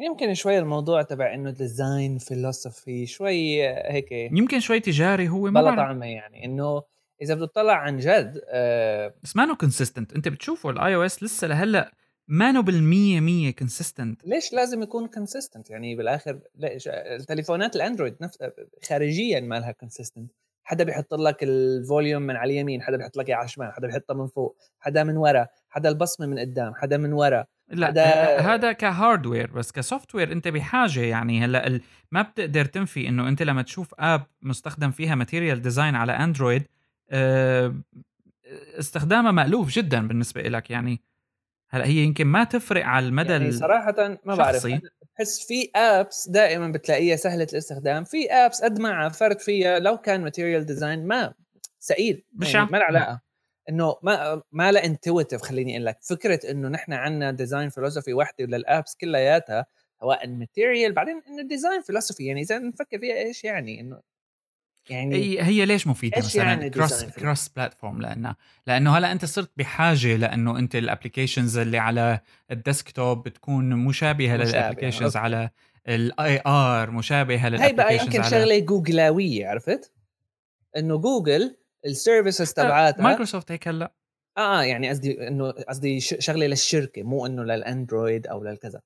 يمكن شوي الموضوع تبع إنه design philosophy شوي هيك يمكن شوي تجاري هو ما بلا طعمه يعني إنه إذا بتطلع عن جد آه بس ما consistent أنت بتشوفه ال iOS لسه لهلأ ما بالمية مية كونسيستنت ليش لازم يكون consistent يعني بالآخر ليش التليفونات ال Android نفس خارجيا ما لها consistent حدا بيحط لك ال volume من على اليمين حدا بيحط لك على الشمال حدا بيحطها من فوق حدا من ورا حدا البصمة من قدام حدا من ورا لا حدا... هذا ك hardware بس ك software أنت بحاجة يعني. هلأ ال... ما بتقدر تنفي إنه أنت لما تشوف app مستخدم فيها Material Design على Android استخدامها مألوف جدا بالنسبة لك يعني هلأ هي يمكن ما تفرق على المدى يعني صراحة ما بعرف. بحس في apps دائما بتلاقيها سهلة الاستخدام. في apps قد ما عفرت فيها لو كان Material Design ما ثقيل مش يعني ما علاقة. إنه ما ما لا intuitive خليني أقول لك. فكرة إنه نحن عندنا design philosophy وحده لل apps كلياتها سواء material بعدين إنه design philosophy يعني إذا نفكر فيها إيش يعني؟ إنه يعني هي هي ليش مفيدة مثلا يعني كروس كروس بلاتفورم لأنه لأنه هلأ أنت صرت بحاجة لأنه أنت ال applications اللي على ال desktop بتكون مشابهة لل applications. على ال AR مشابهة هي بقى للابلكيشنز يمكن على شغلة Googleاويه عرفت؟ إنه Google ال services تبعاتها مايكروسوفت هيك هلأ آه آه يعني قصدي إنه قصدي شغلة للشركة مو إنه لل Android أو للكذا آه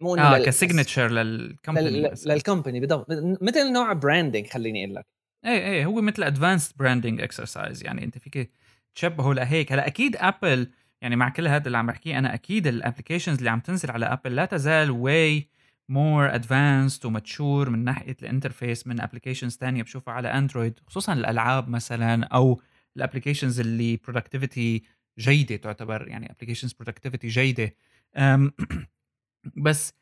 مو إنه آه لل- كسيجنتشر للكمباني لل- مثلاً. لل company بالضبط. مثل نوع branding خليني أقول لك. إيه إيه هو مثل advanced branding exercise يعني أنت فيك تشبهه لهيك. هلأ أكيد Apple يعني مع كل هذا اللي عم بحكيه أنا أكيد ال applications اللي عم تنزل على Apple لا تزال way more advanced و mature من ناحية ال interface من applications تانية بشوفها على Android خصوصا الألعاب مثلا أو ال applications اللي productivity جيدة تعتبر يعني applications productivity جيدة. بس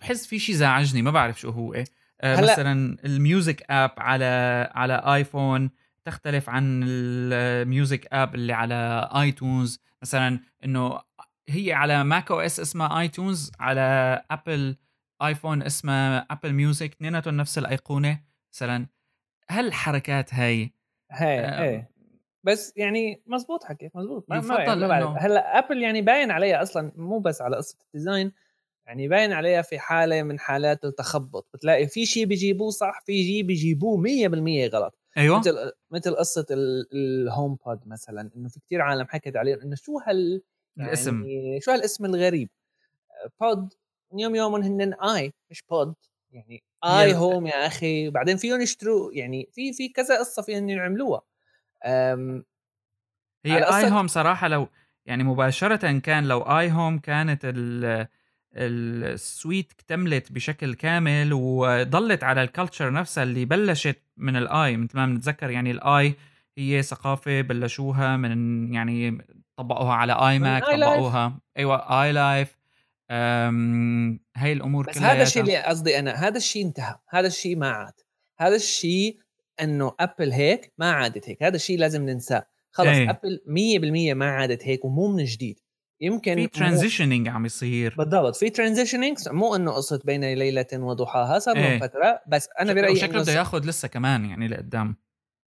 بحس في شيء زعجني ما بعرف شو هو آه، هلأ- مثلا ال Music app على على iPhone تختلف عن ال Music app اللي على iTunes. مثلا إنه هي على macOS اسمها iTunes على Apple iPhone اسمها Apple Music اثنيناتهم نفس الأيقونة. مثلا هل الحركات هاي هي آه، هي بس يعني مزبوط حكيت مزبوط ما ما, يفضل ما بعرف. إنه- هلأ Apple يعني باين عليها أصلا مو بس على قصة ال design يعني باين عليها في حالة من حالات التخبط. بتلاقي في شيء بيجيبوه صح في شيء بيجيبوه 100% غلط. أيوه. مثل مثل قصة ال- ال HomePod مثلا إنه في كتير عالم حكت عليه إنه شو هال يعني الاسم شو هالاسم الغريب؟ pod يوم يوم هن اي مش pod يعني iHome يا أخي. وبعدين فيهم يشتروا يعني في في كذا قصة فيهم يعملوها. هي على iHome صراحة لو يعني مباشره كان لو iHome كانت ال ال suite اكتملت بشكل كامل وضلت على ال culture نفسها اللي بلشت من ال i مثل ما بنتذكر يعني ال i هي ثقافة بلشوها من يعني طبقوها على iMac. طبقوها أيوه iLife هاي الأمور بس كلها هذا الشيء اللي قصدي أنا هذا الشيء انتهى هذا الشيء ما عاد هذا الشيء إنه Apple هيك ما عادت هيك. هذا الشيء لازم ننساه. خلص إيه. Apple 100% ما عادت هيك ومو من جديد. يمكن في transitioning عم يصير. بالضبط في transitioning مو إنه قصة بين ليلة وضحاها صار لهم إيه. فترة بس أنا برأيي شكله بده ياخذ لسه كمان يعني لقدام.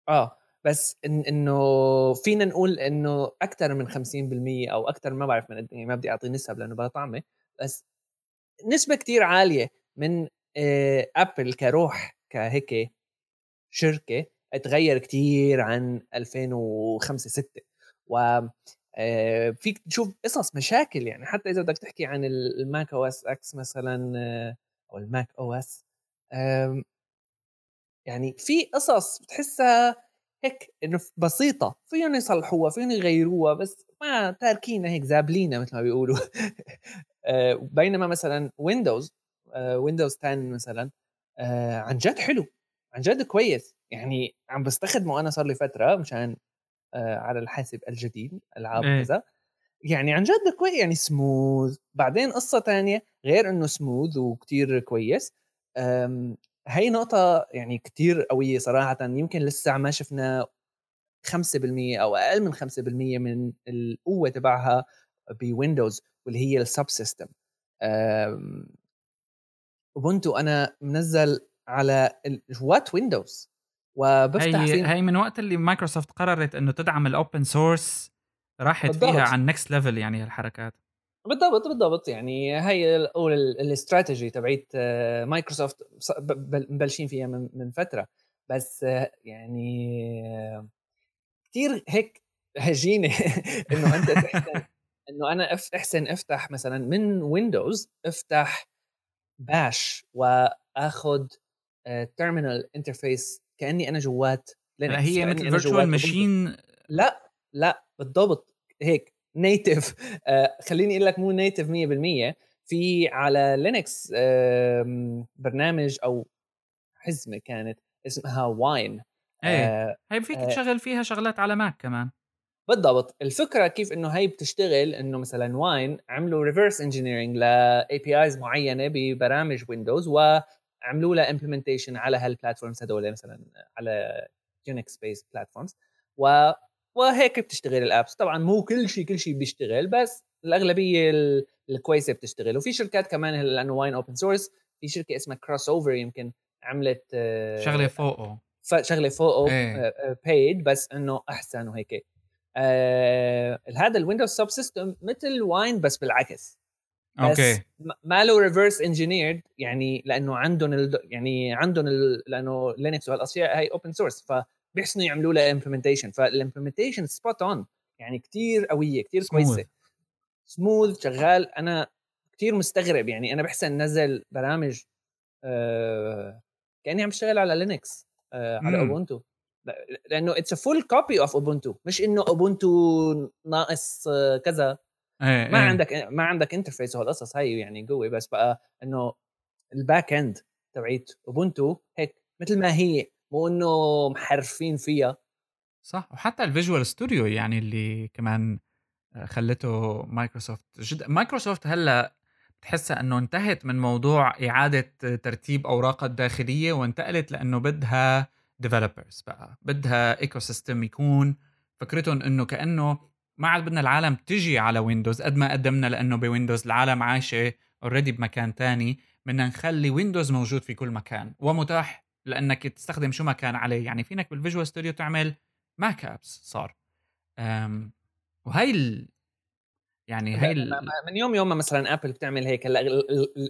آه بس إن إنه فينا نقول إنه أكثر من 50% أو أكثر ما بعرف من قد يعني ما بدي أعطي نسب لأنه بلا طعمة بس نسبة كتير عالية من آه، Apple كروح كهيك شركة تغير كتير عن 2005 6 و آه، فيك تشوف قصص مشاكل يعني. حتى إذا بدك تحكي عن ال- ال Mac OS X مثلا آه، أو الماك OS يعني في قصص بتحسها هيك إنه بسيطة. فيهم يصلحوها فيهم يغيروها بس ما تاركينها هيك زابلينا مثل ما بيقولوا. آه، بينما مثلا ويندوز ويندوز 10 مثلا آه، عن جد حلو. عن جد كويس. يعني عم بستخدمه أنا صار لي فترة مشان آه، على الحاسب الجديد العاب إيه. كذا يعني عن جد كويس يعني سموث بعدين قصة تانية غير إنه سموث وكتير كويس. هي نقطة يعني كتير قوية صراحة. يمكن لسه ما شفنا 5% أو أقل من 5% من القوة تبعها بويندوز واللي هي ال sub system. اوبونتو أنا منزل على وات ويندوز وبفتح هي هي من وقت اللي مايكروسوفت قررت إنه تدعم ال open source راحت بالضبط. فيها على ال next level يعني هالحركات. بالضبط بالضبط. يعني هي الأول الاستراتيجي تبعت آه، مايكروسوفت مبلشين فيها من من فترة. بس آه، يعني آه، كثير هيك هجينة إنه أنت تحسن إنه أنا أحسن أفتح مثلا من ويندوز أفتح bash واخذ terminal interface كأني أنا جوات لينكس هي مثل virtual machine. لا لا بالضبط. هيك native آه خليني أقول لك مو native 100% في على لينكس آه برنامج أو حزمة كانت اسمها واين إيه. آه هي فيك آه. تشغل فيها شغلات على ماك كمان. بالضبط. الفكرة كيف إنه هي بتشتغل إنه مثلا واين عملوا reverse engineering ل APIs معينة ببرامج ويندوز وعملوا لها implementation على ه ال platforms هدول مثلا على يونكس based platforms و وهيك بتشتغل ال apps طبعا مو كل شيء كل شيء بيشتغل بس الأغلبية ال- الكويسة بتشتغل. وفي شركات كمان هلا لأنه واين open source في شركة اسمها كروس اوفر يمكن عملت شغلة فوقه شغلة فوقه إيه. paid بس إنه أحسن وهيك. آه هذا الويندوز sub system مثل واين بس بالعكس. بس أوكي. ما له reverse engineered يعني لأنه عندهم ال... يعني عندهم ال... لأنه لينكس وهالاشياء هي open source فبيحسنوا يعملوا لها implementation فال implementation spot on يعني كثير قوية كثير كويسة. سموث شغال. أنا كثير مستغرب. يعني أنا بحسن نزل برامج آه كأني عم بشتغل على لينكس آه على اوبونتو لأنه it's full copy of أوبونتو مش إنه اوبونتو ناقص آه كذا. إيه ما إيه. عندك ما عندك interface وهالقصص هاي يعني قوي بس بقى إنه ال back end تبعيت اوبونتو هيك مثل ما هي مو إنه محرفين فيها صح وحتى الفيجوال ستوديو يعني اللي كمان خلته مايكروسوفت جد مايكروسوفت هلأ بتحسها إنه انتهت من موضوع إعادة ترتيب اوراقها الداخلية وانتقلت لإنه بدها developers بقى بدها ecosystem يكون فكرتهم إنه كأنه ما عاد بدنا العالم تجي على ويندوز قد ما قدمنا لأنه بويندوز العالم عايشة already بمكان تاني. بدنا نخلي ويندوز موجود في كل مكان ومتاح لأنك تستخدم شو ما كان عليه. يعني فينك بالفيجوال ستوديو تعمل ماك apps صار. وهي ال... يعني هي ال... من يوم يوم مثلا ابل بتعمل هيك. هلا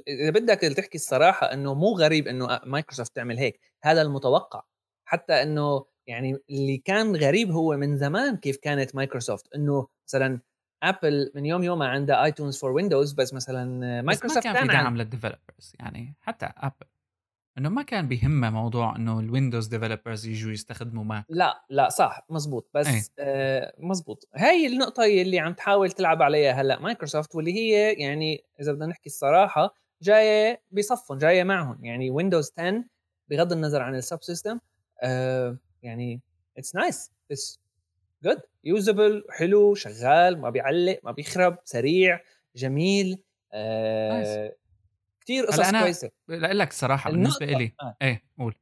إذا بدك تحكي الصراحة إنه مو غريب إنه مايكروسوفت تعمل هيك. هذا المتوقع. حتى إنه يعني اللي كان غريب هو من زمان كيف كانت مايكروسوفت. إنه مثلا ابل من يوم يوم عندها ايتونز for ويندوز بس مثلا مايكروسوفت بس ما كان في دعم لل developers يعني حتى ابل إنه ما كان بيهمها موضوع إنه الويندوز developers يجوا يستخدموا ماك لا لا صح مزبوط بس إيه. آه مزبوط. هاي النقطة اللي عم تحاول تلعب عليها هلأ مايكروسوفت واللي هي يعني إذا بدنا نحكي الصراحة جاية بصفهم جاية معهم. يعني ويندوز 10 بغض النظر عن ال sub system آه يعني it's nice it's good usable حلو شغال ما بيعلق ما بيخرب سريع جميل آه كثير قصص أنا كويسة. لاقول لك الصراحه بالنسبة لي آه. إيه قول.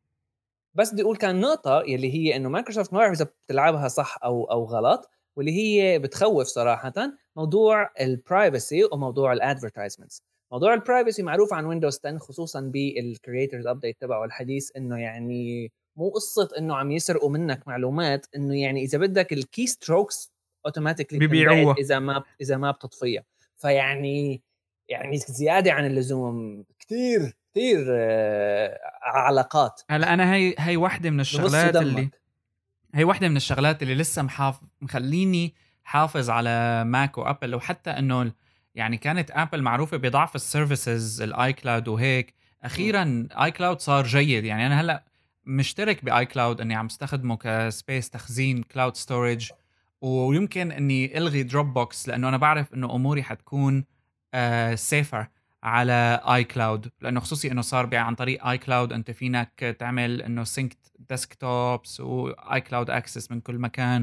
بس بدي أقول كان نقطة يلي هي إنه مايكروسوفت ما بعرف إذا بتلعبها صح أو أو غلط واللي هي بتخوف صراحة موضوع ال privacy وموضوع ال advertisements موضوع ال privacy معروف عن ويندوز 10 خصوصا بال Creators Update تبعه الحديث إنه يعني مو قصة إنه عم يسرقوا منك معلومات إنه يعني إذا بدك ال keystrokes automatically بيبيعوها. إذا ما إذا ما بتطفيها. فيعني يعني زيادة عن اللزوم كثير كثير آه، علاقات. هلأ أنا هي هي وحدة من الشغلات اللي هي وحدة من الشغلات اللي لسه محافظ مخليني حافظ على ماك وأبل وحتى إنه يعني كانت أبل معروفة بضعف ال services الاي كلاود وهيك. أخيرا اي كلاود صار جيد. يعني أنا هلأ مشترك باي كلاود إني عم استخدمه ك space تخزين cloud storage ويمكن إني إلغي دروب بوكس لأنه أنا بعرف إنه أموري حتكون safer آه، على اي كلاود لأنه خصوصي إنه صار عن طريق اي كلاود أنت فينك تعمل إنه sync desktops واي كلاود access من كل مكان.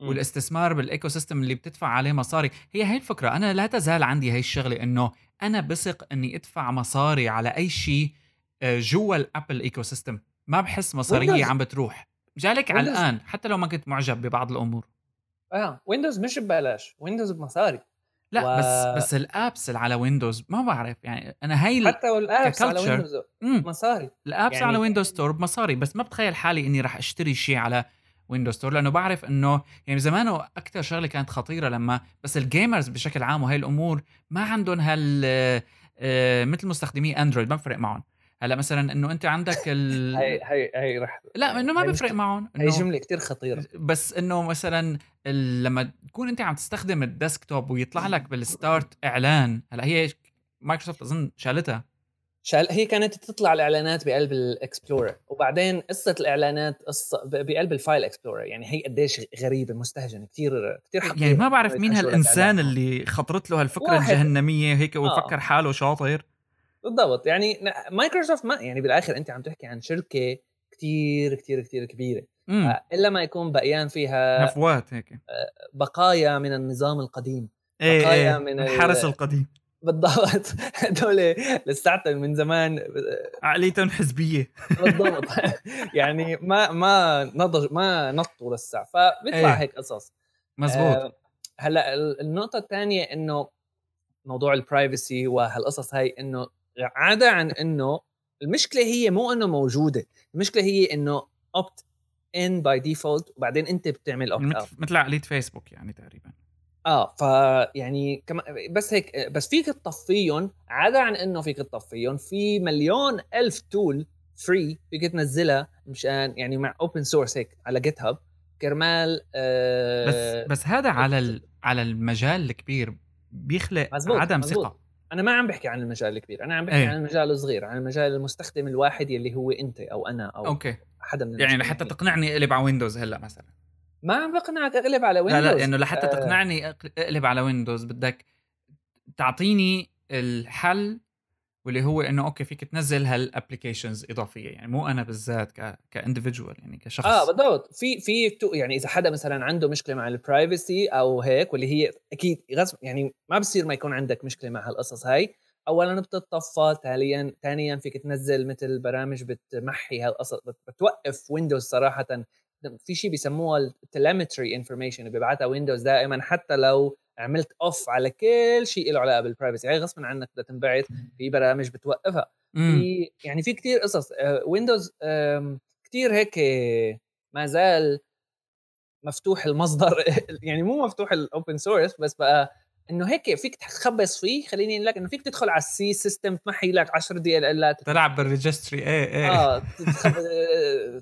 م. والاستثمار بال ecosystem اللي بتدفع عليه مصاري. هي هي الفكرة. أنا لا تزال عندي هي الشغلة إنه أنا بثق إني أدفع مصاري على أي شيء آه، جوا الأبل ecosystem ما بحس مصاريه عم بتروح. جالك على الآن حتى لو ما كنت معجب ببعض الأمور. آه ويندوز مش ببلاش ويندوز بمصاري. لا و... بس بس ال apps اللي على ويندوز ما بعرف يعني أنا هي حتى وال apps على ويندوز مصاري ال apps يعني... على ويندوز store بمصاري بس ما بتخيل حالي إني راح أشتري شيء على ويندوز store لأنه بعرف إنه يعني زمانه أكثر شغلة كانت خطيرة لما بس ال gamers بشكل عام وهي الأمور ما عندهم هال آه، مثل مستخدمي اندرويد ما بفرق معهم. هلا مثلا إنه أنت عندك ال هي هي هي رح لا إنه ما بيفرق معهم هي جملة كتير خطيرة. بس إنه مثلا لما تكون أنت عم تستخدم ال desktop ويطلع لك بال start إعلان هلا هي مايكروسوفت أظن شالتها. شال هي كانت تطلع الإعلانات بقلب ال explorer وبعدين قصة الإعلانات قصه بقلب ال file explorer يعني هي قديش غريبة مستهجنه كثير كثير يعني ما بعرف مين هالإنسان اللي خطرت له هالفكرة الجهنمية هيك وفكر آه. حاله شاطر. بالضبط. يعني مايكروسوفت ما يعني بالآخر أنت عم تحكي عن شركة كتير كتير كتير كبيرة. مم. إلا ما يكون بقيان فيها نفوات هيك. آه، بقايا من النظام القديم. إيه بقايا إيه من الحرس القديم. بالضبط. هدول لساتهم من زمان. آه، عقليتهم حزبية. بالضبط. يعني ما ما نضج ما نطوا لسه. فبيطلع إيه. هيك قصص. مزبوط. آه هلأ النقطة الثانية إنه موضوع ال privacy وهالقصص هاي إنه عدا عن إنه المشكلة هي مو إنه موجودة المشكلة هي إنه opt in by default وبعدين أنت بتعمل opt out مثل عقليه فيسبوك يعني تقريبا آه ف يعني كما بس هيك بس فيك تطفيهم عدا عن إنه فيك تطفيهم في مليون ألف tool free فيك تنزلها مشان يعني مع open source هيك على جيت هاب كرمال آه بس بس هذا على على المجال الكبير بيخلق مزبوط. عدم مزبوط. ثقه أنا ما عم بحكي عن المجال الكبير أنا عم بحكي إيه. عن المجال الصغير عن المجال المستخدم الواحد يلي هو أنت أو أنا أو أوكي حدا من يعني لحتى تقنعني أقلب على ويندوز هلأ مثلا ما عم بقنعك أقلب على ويندوز لا لا إنه لحتى آه. تقنعني أقلب على ويندوز بدك تعطيني الحل واللي هو إنه أوكي فيك تنزل هال applications إضافية. يعني مو أنا بالذات ك ك individual يعني كشخص. آه بالضبط. في في يعني إذا حدا مثلا عنده مشكلة مع ال privacy أو هيك واللي هي أكيد غصب يعني ما بصير ما يكون عندك مشكلة مع هالقصص هاي. اولا بتتطفى ثانيا ثانيا فيك تنزل مثل برامج بتمحي هالقصص بتوقف ويندوز صراحة. في شيء بيسموها ال telemetry information بيبعتها ويندوز دائما حتى لو عملت off على كل شيء له علاقة بال privacy هي غصبا عنك بدها تنبعث في برامج بتوقفها. في يعني في كثير قصص. ويندوز كثير هيك ما زال مفتوح المصدر يعني مو مفتوح ال open source بس بقى إنه هيك فيك تخبص فيه. خليني أقول لك إنه فيك تدخل على ال C system تمحي لك 10 DLLات تلعب بال registry إيه إيه. آه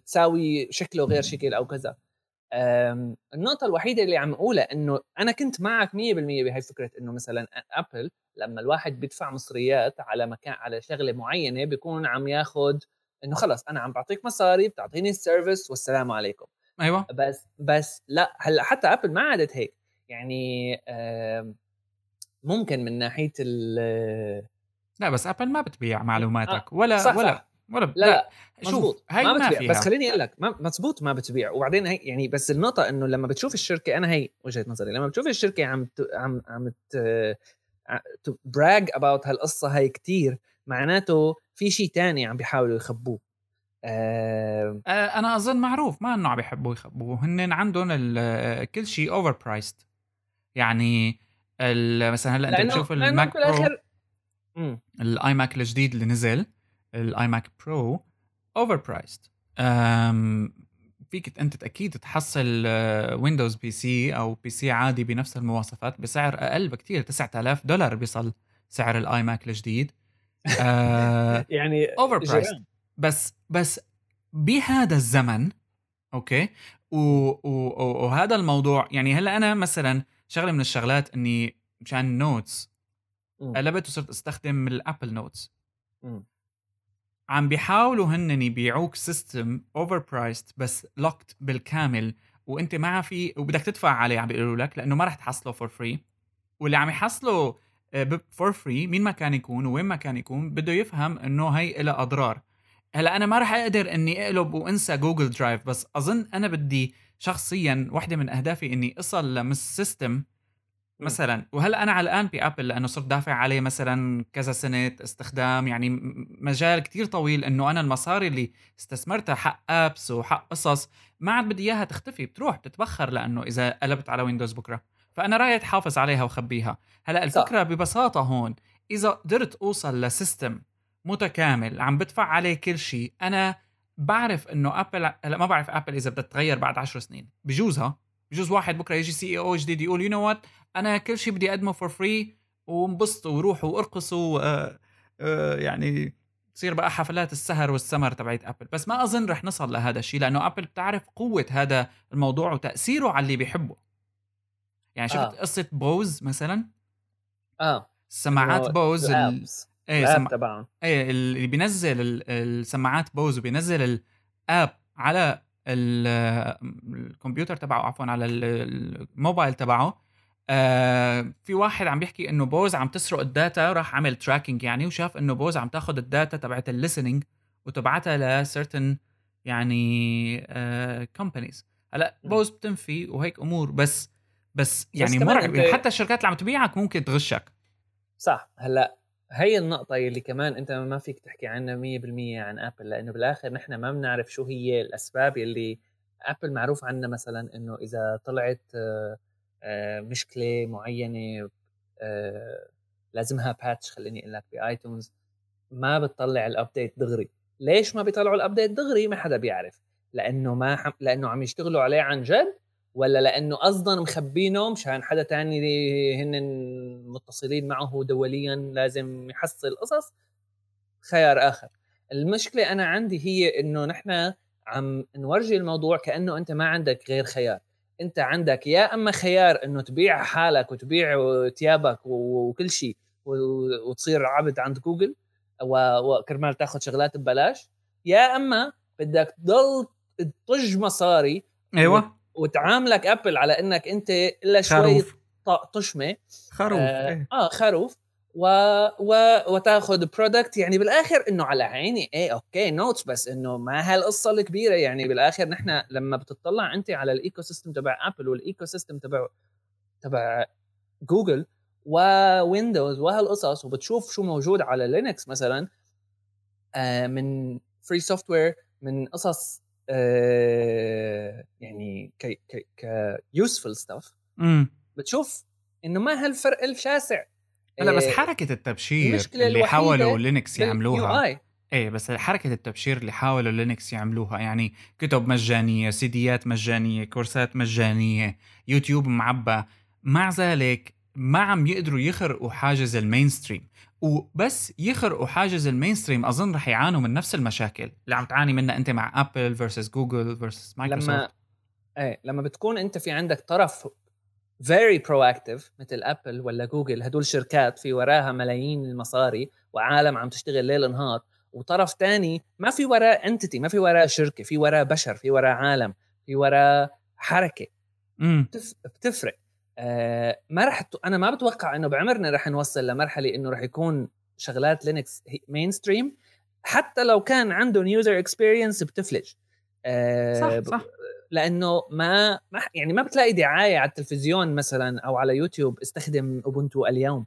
تساوي شكله غير شكل أو كذا. النقطة الوحيدة اللي عم أقولها إنه أنا كنت معك 100% بهي فكرة إنه مثلا أبل لما الواحد بيدفع مصريات على مكان على شغلة معينة بيكون عم ياخذ إنه خلص أنا عم بعطيك مصاري بتعطيني ال service والسلام عليكم أيوة بس بس لا هلأ حتى أبل ما عادت هيك يعني ممكن من ناحية ال لا بس ابل ما بتبيع معلوماتك آه. ولا صح ولا صح. ولا لا, لا. شوف هاي ما, ما بتبيع. فيها. بس خليني أقول لك مزبوط ما بتبيع وبعدين هي يعني بس النقطة إنه لما بتشوف الشركة أنا هي وجهة نظري لما بتشوف الشركة عم ت... عم عم ت... brag about هالقصة هاي كتير معناته في شيء تاني عم بيحاولوا يخبوه أه... أنا أظن معروف ما إنه عم بيحبوا يخبوه هن عندهم كل شيء overpriced يعني مثلا هلأ أنت بتشوف الماك برو الاي ماك الجديد اللي نزل الاي ماك برو overpriced فيك أنت أكيد تحصل ويندوز PC أو PC عادي بنفس المواصفات بسعر أقل بكثير 9000 دولار بيصل سعر الاي ماك الجديد. آه يعني overpriced بس بس بهذا الزمن أوكي؟ و و وهذا الموضوع يعني هلا أنا مثلا شغلة من الشغلات إني مشان notes قلبت وصرت أستخدم الابل notes عم بيحاولوا هن يبيعوك system overpriced بس locked بالكامل وانت ما في وبدك تدفع عليه عم بيقولوا لك لأنه ما رح تحصله for free واللي عم يحصله فور آه، free مين ما كان يكون وين ما كان يكون بده يفهم إنه هي لها أضرار. هلأ أنا ما رح أقدر إني أقلب وأنسى جوجل درايف بس أظن أنا بدي شخصيا واحدة من أهدافي إني أصل لمس system مثلا. وهلأ أنا علقان بأبل لأنه صرت دافع عليه مثلا كذا سنة استخدام يعني مجال كتير طويل إنه أنا المصاري اللي استثمرتها حق apps وحق قصص ما عاد بدي إياها تختفي بتروح بتتبخر لأنه إذا قلبت على ويندوز بكرة. فأنا رايي تحافظ عليها وخبيها هلأ الفكرة صح. ببساطة هون إذا قدرت أوصل ل system متكامل عم بدفع عليه كل شيء أنا بعرف إنه ابل هلأ ما بعرف ابل إذا بدها تتغير بعد عشر سنين. بجوزها بجوز واحد بكرة يجي CEO جديد يقول you know what أنا كل شيء بدي أقدمه for free وانبسطوا وروحوا وارقصوا. آه آه يعني تصير بقى حفلات السهر والسمر تبعت ابل بس ما أظن رح نصل لهذا الشيء لأنه ابل بتعرف قوة هذا الموضوع وتأثيره على اللي بيحبه. يعني شفت آه. قصة بوز مثلا؟ آه. سماعات بوز ال... إيه سم... تبعهم إيه اللي بينزل السماعات بوز وبينزل ال app على الكمبيوتر تبعه عفوا على الموبايل تبعه. آه في واحد عم بيحكي إنه بوز عم تسرق ال data راح عمل tracking يعني وشاف إنه بوز عم تاخذ ال data تبعت ال listening وتبعتها ل certain يعني companies آه هلأ Bose بتنفي وهيك أمور بس بس يعني بس مرعب. أنت... حتى الشركات اللي عم تبيعك ممكن تغشك. صح. هلأ هي النقطة اللي كمان أنت ما فيك تحكي عنها 100% عن أبل لأنه بالآخر نحن ما بنعرف شو هي الأسباب اللي أبل معروف عنا مثلا إنه إذا طلعت آه آه، مشكلة معينة آه، لازمها patch خليني أقول لك ب iTunes ما بتطلع ال update دغري. ليش ما بيطلعوا الابديت دغري؟ ما حدا بيعرف لأنه ما حم... لأنه عم يشتغلوا عليه عن جد ولا لأنه قصدا مخبينه مشان حدا تاني هن متصلين معه دوليا لازم يحصل قصص؟ خيار آخر. المشكلة أنا عندي هي إنه نحن عم نورجي الموضوع كأنه أنت ما عندك غير خيار. أنت عندك يا أما خيار إنه تبيع حالك وتبيع ثيابك وكل شيء وتصير عبد عند جوجل وكرمال تاخذ شغلات ببلاش يا أما بدك تضل تطج مصاري أيوه. وتعاملك ابل على إنك أنت إلا شوي طشمة. خروف آه, إيه. آه خروف. و... و... وتاخذ product يعني بالآخر إنه على عيني. إيه OK notes بس إنه ما هالقصة الكبيرة. يعني بالآخر نحن لما بتطلع أنت على ال ecosystem تبع ابل وال ecosystem تبع تبع جوجل وويندوز وهالقصص وبتشوف شو موجود على لينكس مثلا آه من free software من قصص آه يعني ك ك ك useful stuff بتشوف إنه ما هالفرق الشاسع. لا بس آه، حركة التبشير اللي حاولوا لينكس يعملوها إيه بس حركة التبشير اللي حاولوا لينكس يعملوها يعني كتب مجانية سيديات مجانية كورسات مجانية يوتيوب معبى مع ذلك ما عم يقدروا يخرقوا حاجز ال mainstream وبس يخرقوا حاجز ال mainstream أظن رح يعانوا من نفس المشاكل اللي عم تعاني منها أنت مع ابل versus جوجل versus مايكروسوفت لما إيه لما بتكون أنت في عندك طرف very proactive مثل ابل ولا جوجل هدول شركات في وراها ملايين المصاري وعالم عم تشتغل ليل نهار وطرف تاني ما في وراه entity ما في وراه شركة في وراه بشر في وراه عالم في وراه حركة. مم. بتفرق. آه ما رح ت... أنا ما بتوقع إنه بعمرنا رح نوصل لمرحلة إنه رح يكون شغلات لينكس mainstream حتى لو كان عندهم user experience بتفلج. آه صح صح. لأنه ما ما يعني ما بتلاقي دعاية على التلفزيون مثلا أو على يوتيوب استخدم اوبونتو اليوم.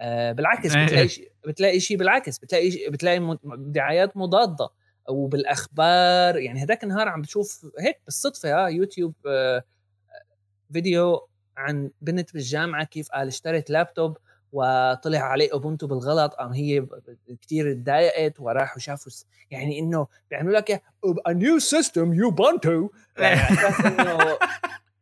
آه بالعكس إيه. بتلاقي شيء بتلاقي شيء بالعكس بتلاقي شي بتلاقي دعايات مضادة. وبالأخبار يعني هذاك النهار عم بشوف هيك بالصدفة آه يوتيوب آه فيديو عن بنت بالجامعة كيف قال اشترت لابتوب وطلع عليه أوبونتو بالغلط قام هي كثير تضايقت وراحوا شافوا يعني إنه بيعملوا لك a new system يوبونتو إنه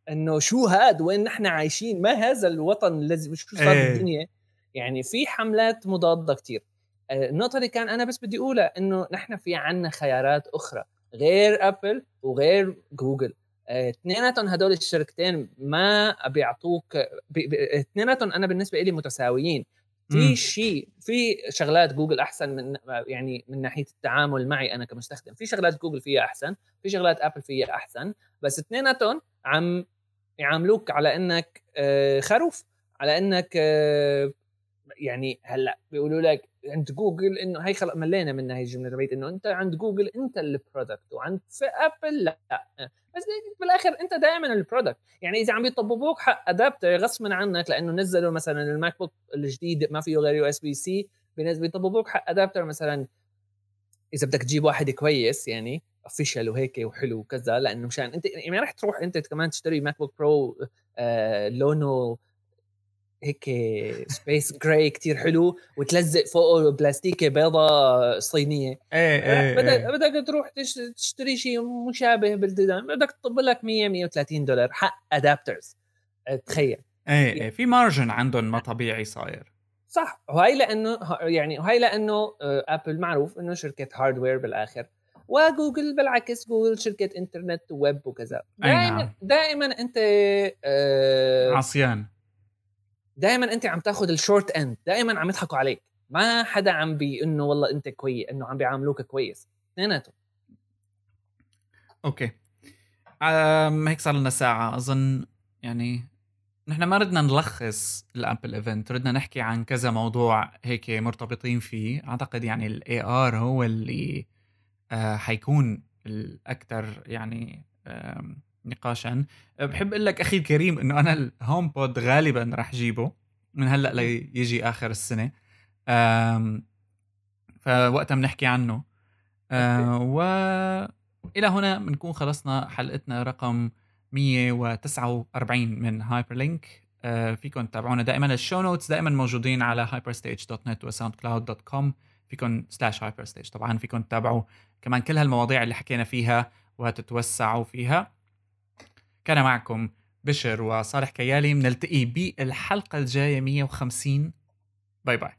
إنه شو هاد؟ وين نحن عايشين؟ ما هذا الوطن الذي شو صار إيه. بالدنيا؟ يعني في حملات مضادة كثير آه، النقطة اللي كان أنا بس بدي أقولها إنه نحن في عنا خيارات أخرى غير ابل وغير جوجل اثنيناتهم هدول الشركتين ما بيعطوك اثنيناتهم أنا بالنسبة لي متساويين. في شيء في شغلات جوجل أحسن من يعني من ناحية التعامل معي أنا كمستخدم. في شغلات جوجل فيها أحسن في شغلات أبل فيها أحسن بس اثنيناتهم عم يعاملوك على إنك آه، خروف على إنك آه، يعني هلأ بيقولوا لك عند جوجل إنه هي خلق ملينا منها هي الجملة تبعت إنه أنت عند جوجل أنت ال product وعند في ابل لا. بس بالآخر أنت دائما ال product يعني إذا عم يطببوك حق adapter غصبا عنك لأنه نزلوا مثلا ال MacBook الجديد ما فيه غير USB-C بيطببوك حق adapter مثلا إذا بدك تجيب واحد كويس يعني official وهيك وحلو وكذا لأنه مشان أنت يعني رح تروح أنت كمان تشتري MacBook Pro آه لونه هيك space gray كتير حلو وتلزق فوقه بلاستيكة بيضة صينية. إيه إيه بدك إيه. بدك تروح تشتري شيء مشابه بال design بدك تطب لك 100 130 دولار حق adapters تخيل. إيه إيه في margin عندهم ما طبيعي صاير. صح وهي لأنه يعني وهي لأنه ابل آه، معروف إنه شركة hardware بالآخر وجوجل بالعكس جوجل شركة انترنت وويب وكذا. دائما نعم. دائما أنت آه عصيان. دائما أنت عم تاخذ ال short end دائما عم يضحكوا عليك. ما حدا عم بي إنه والله أنت كويس إنه عم بيعاملوك كويس. اثنيناتهم. OK. أم هيك صار لنا ساعة. أظن يعني نحن ما ردنا نلخص ال Apple event ردنا نحكي عن كذا موضوع هيك مرتبطين فيه. أعتقد يعني ال AR هو اللي آه حيكون الاكثر يعني نقاشا. بحب أقول لك أخي الكريم إنه أنا ال HomePod غالبا راح جيبه من هلأ ليجي آخر السنة. فوقتها بنحكي عنه. آه و إلى هنا بنكون خلصنا حلقتنا رقم 149 من هايبر لينك فيكم تتابعونا دائما. ال show notes دائما موجودين على hyperstage.net و SoundCloud dot com فيكم slash hyperstage طبعا فيكم تتابعوا كمان كل هالمواضيع اللي حكينا فيها وتتوسعوا فيها. كان معكم بشر وصالح كيالي. بنلتقي بالحلقة الجاية 150 باي باي.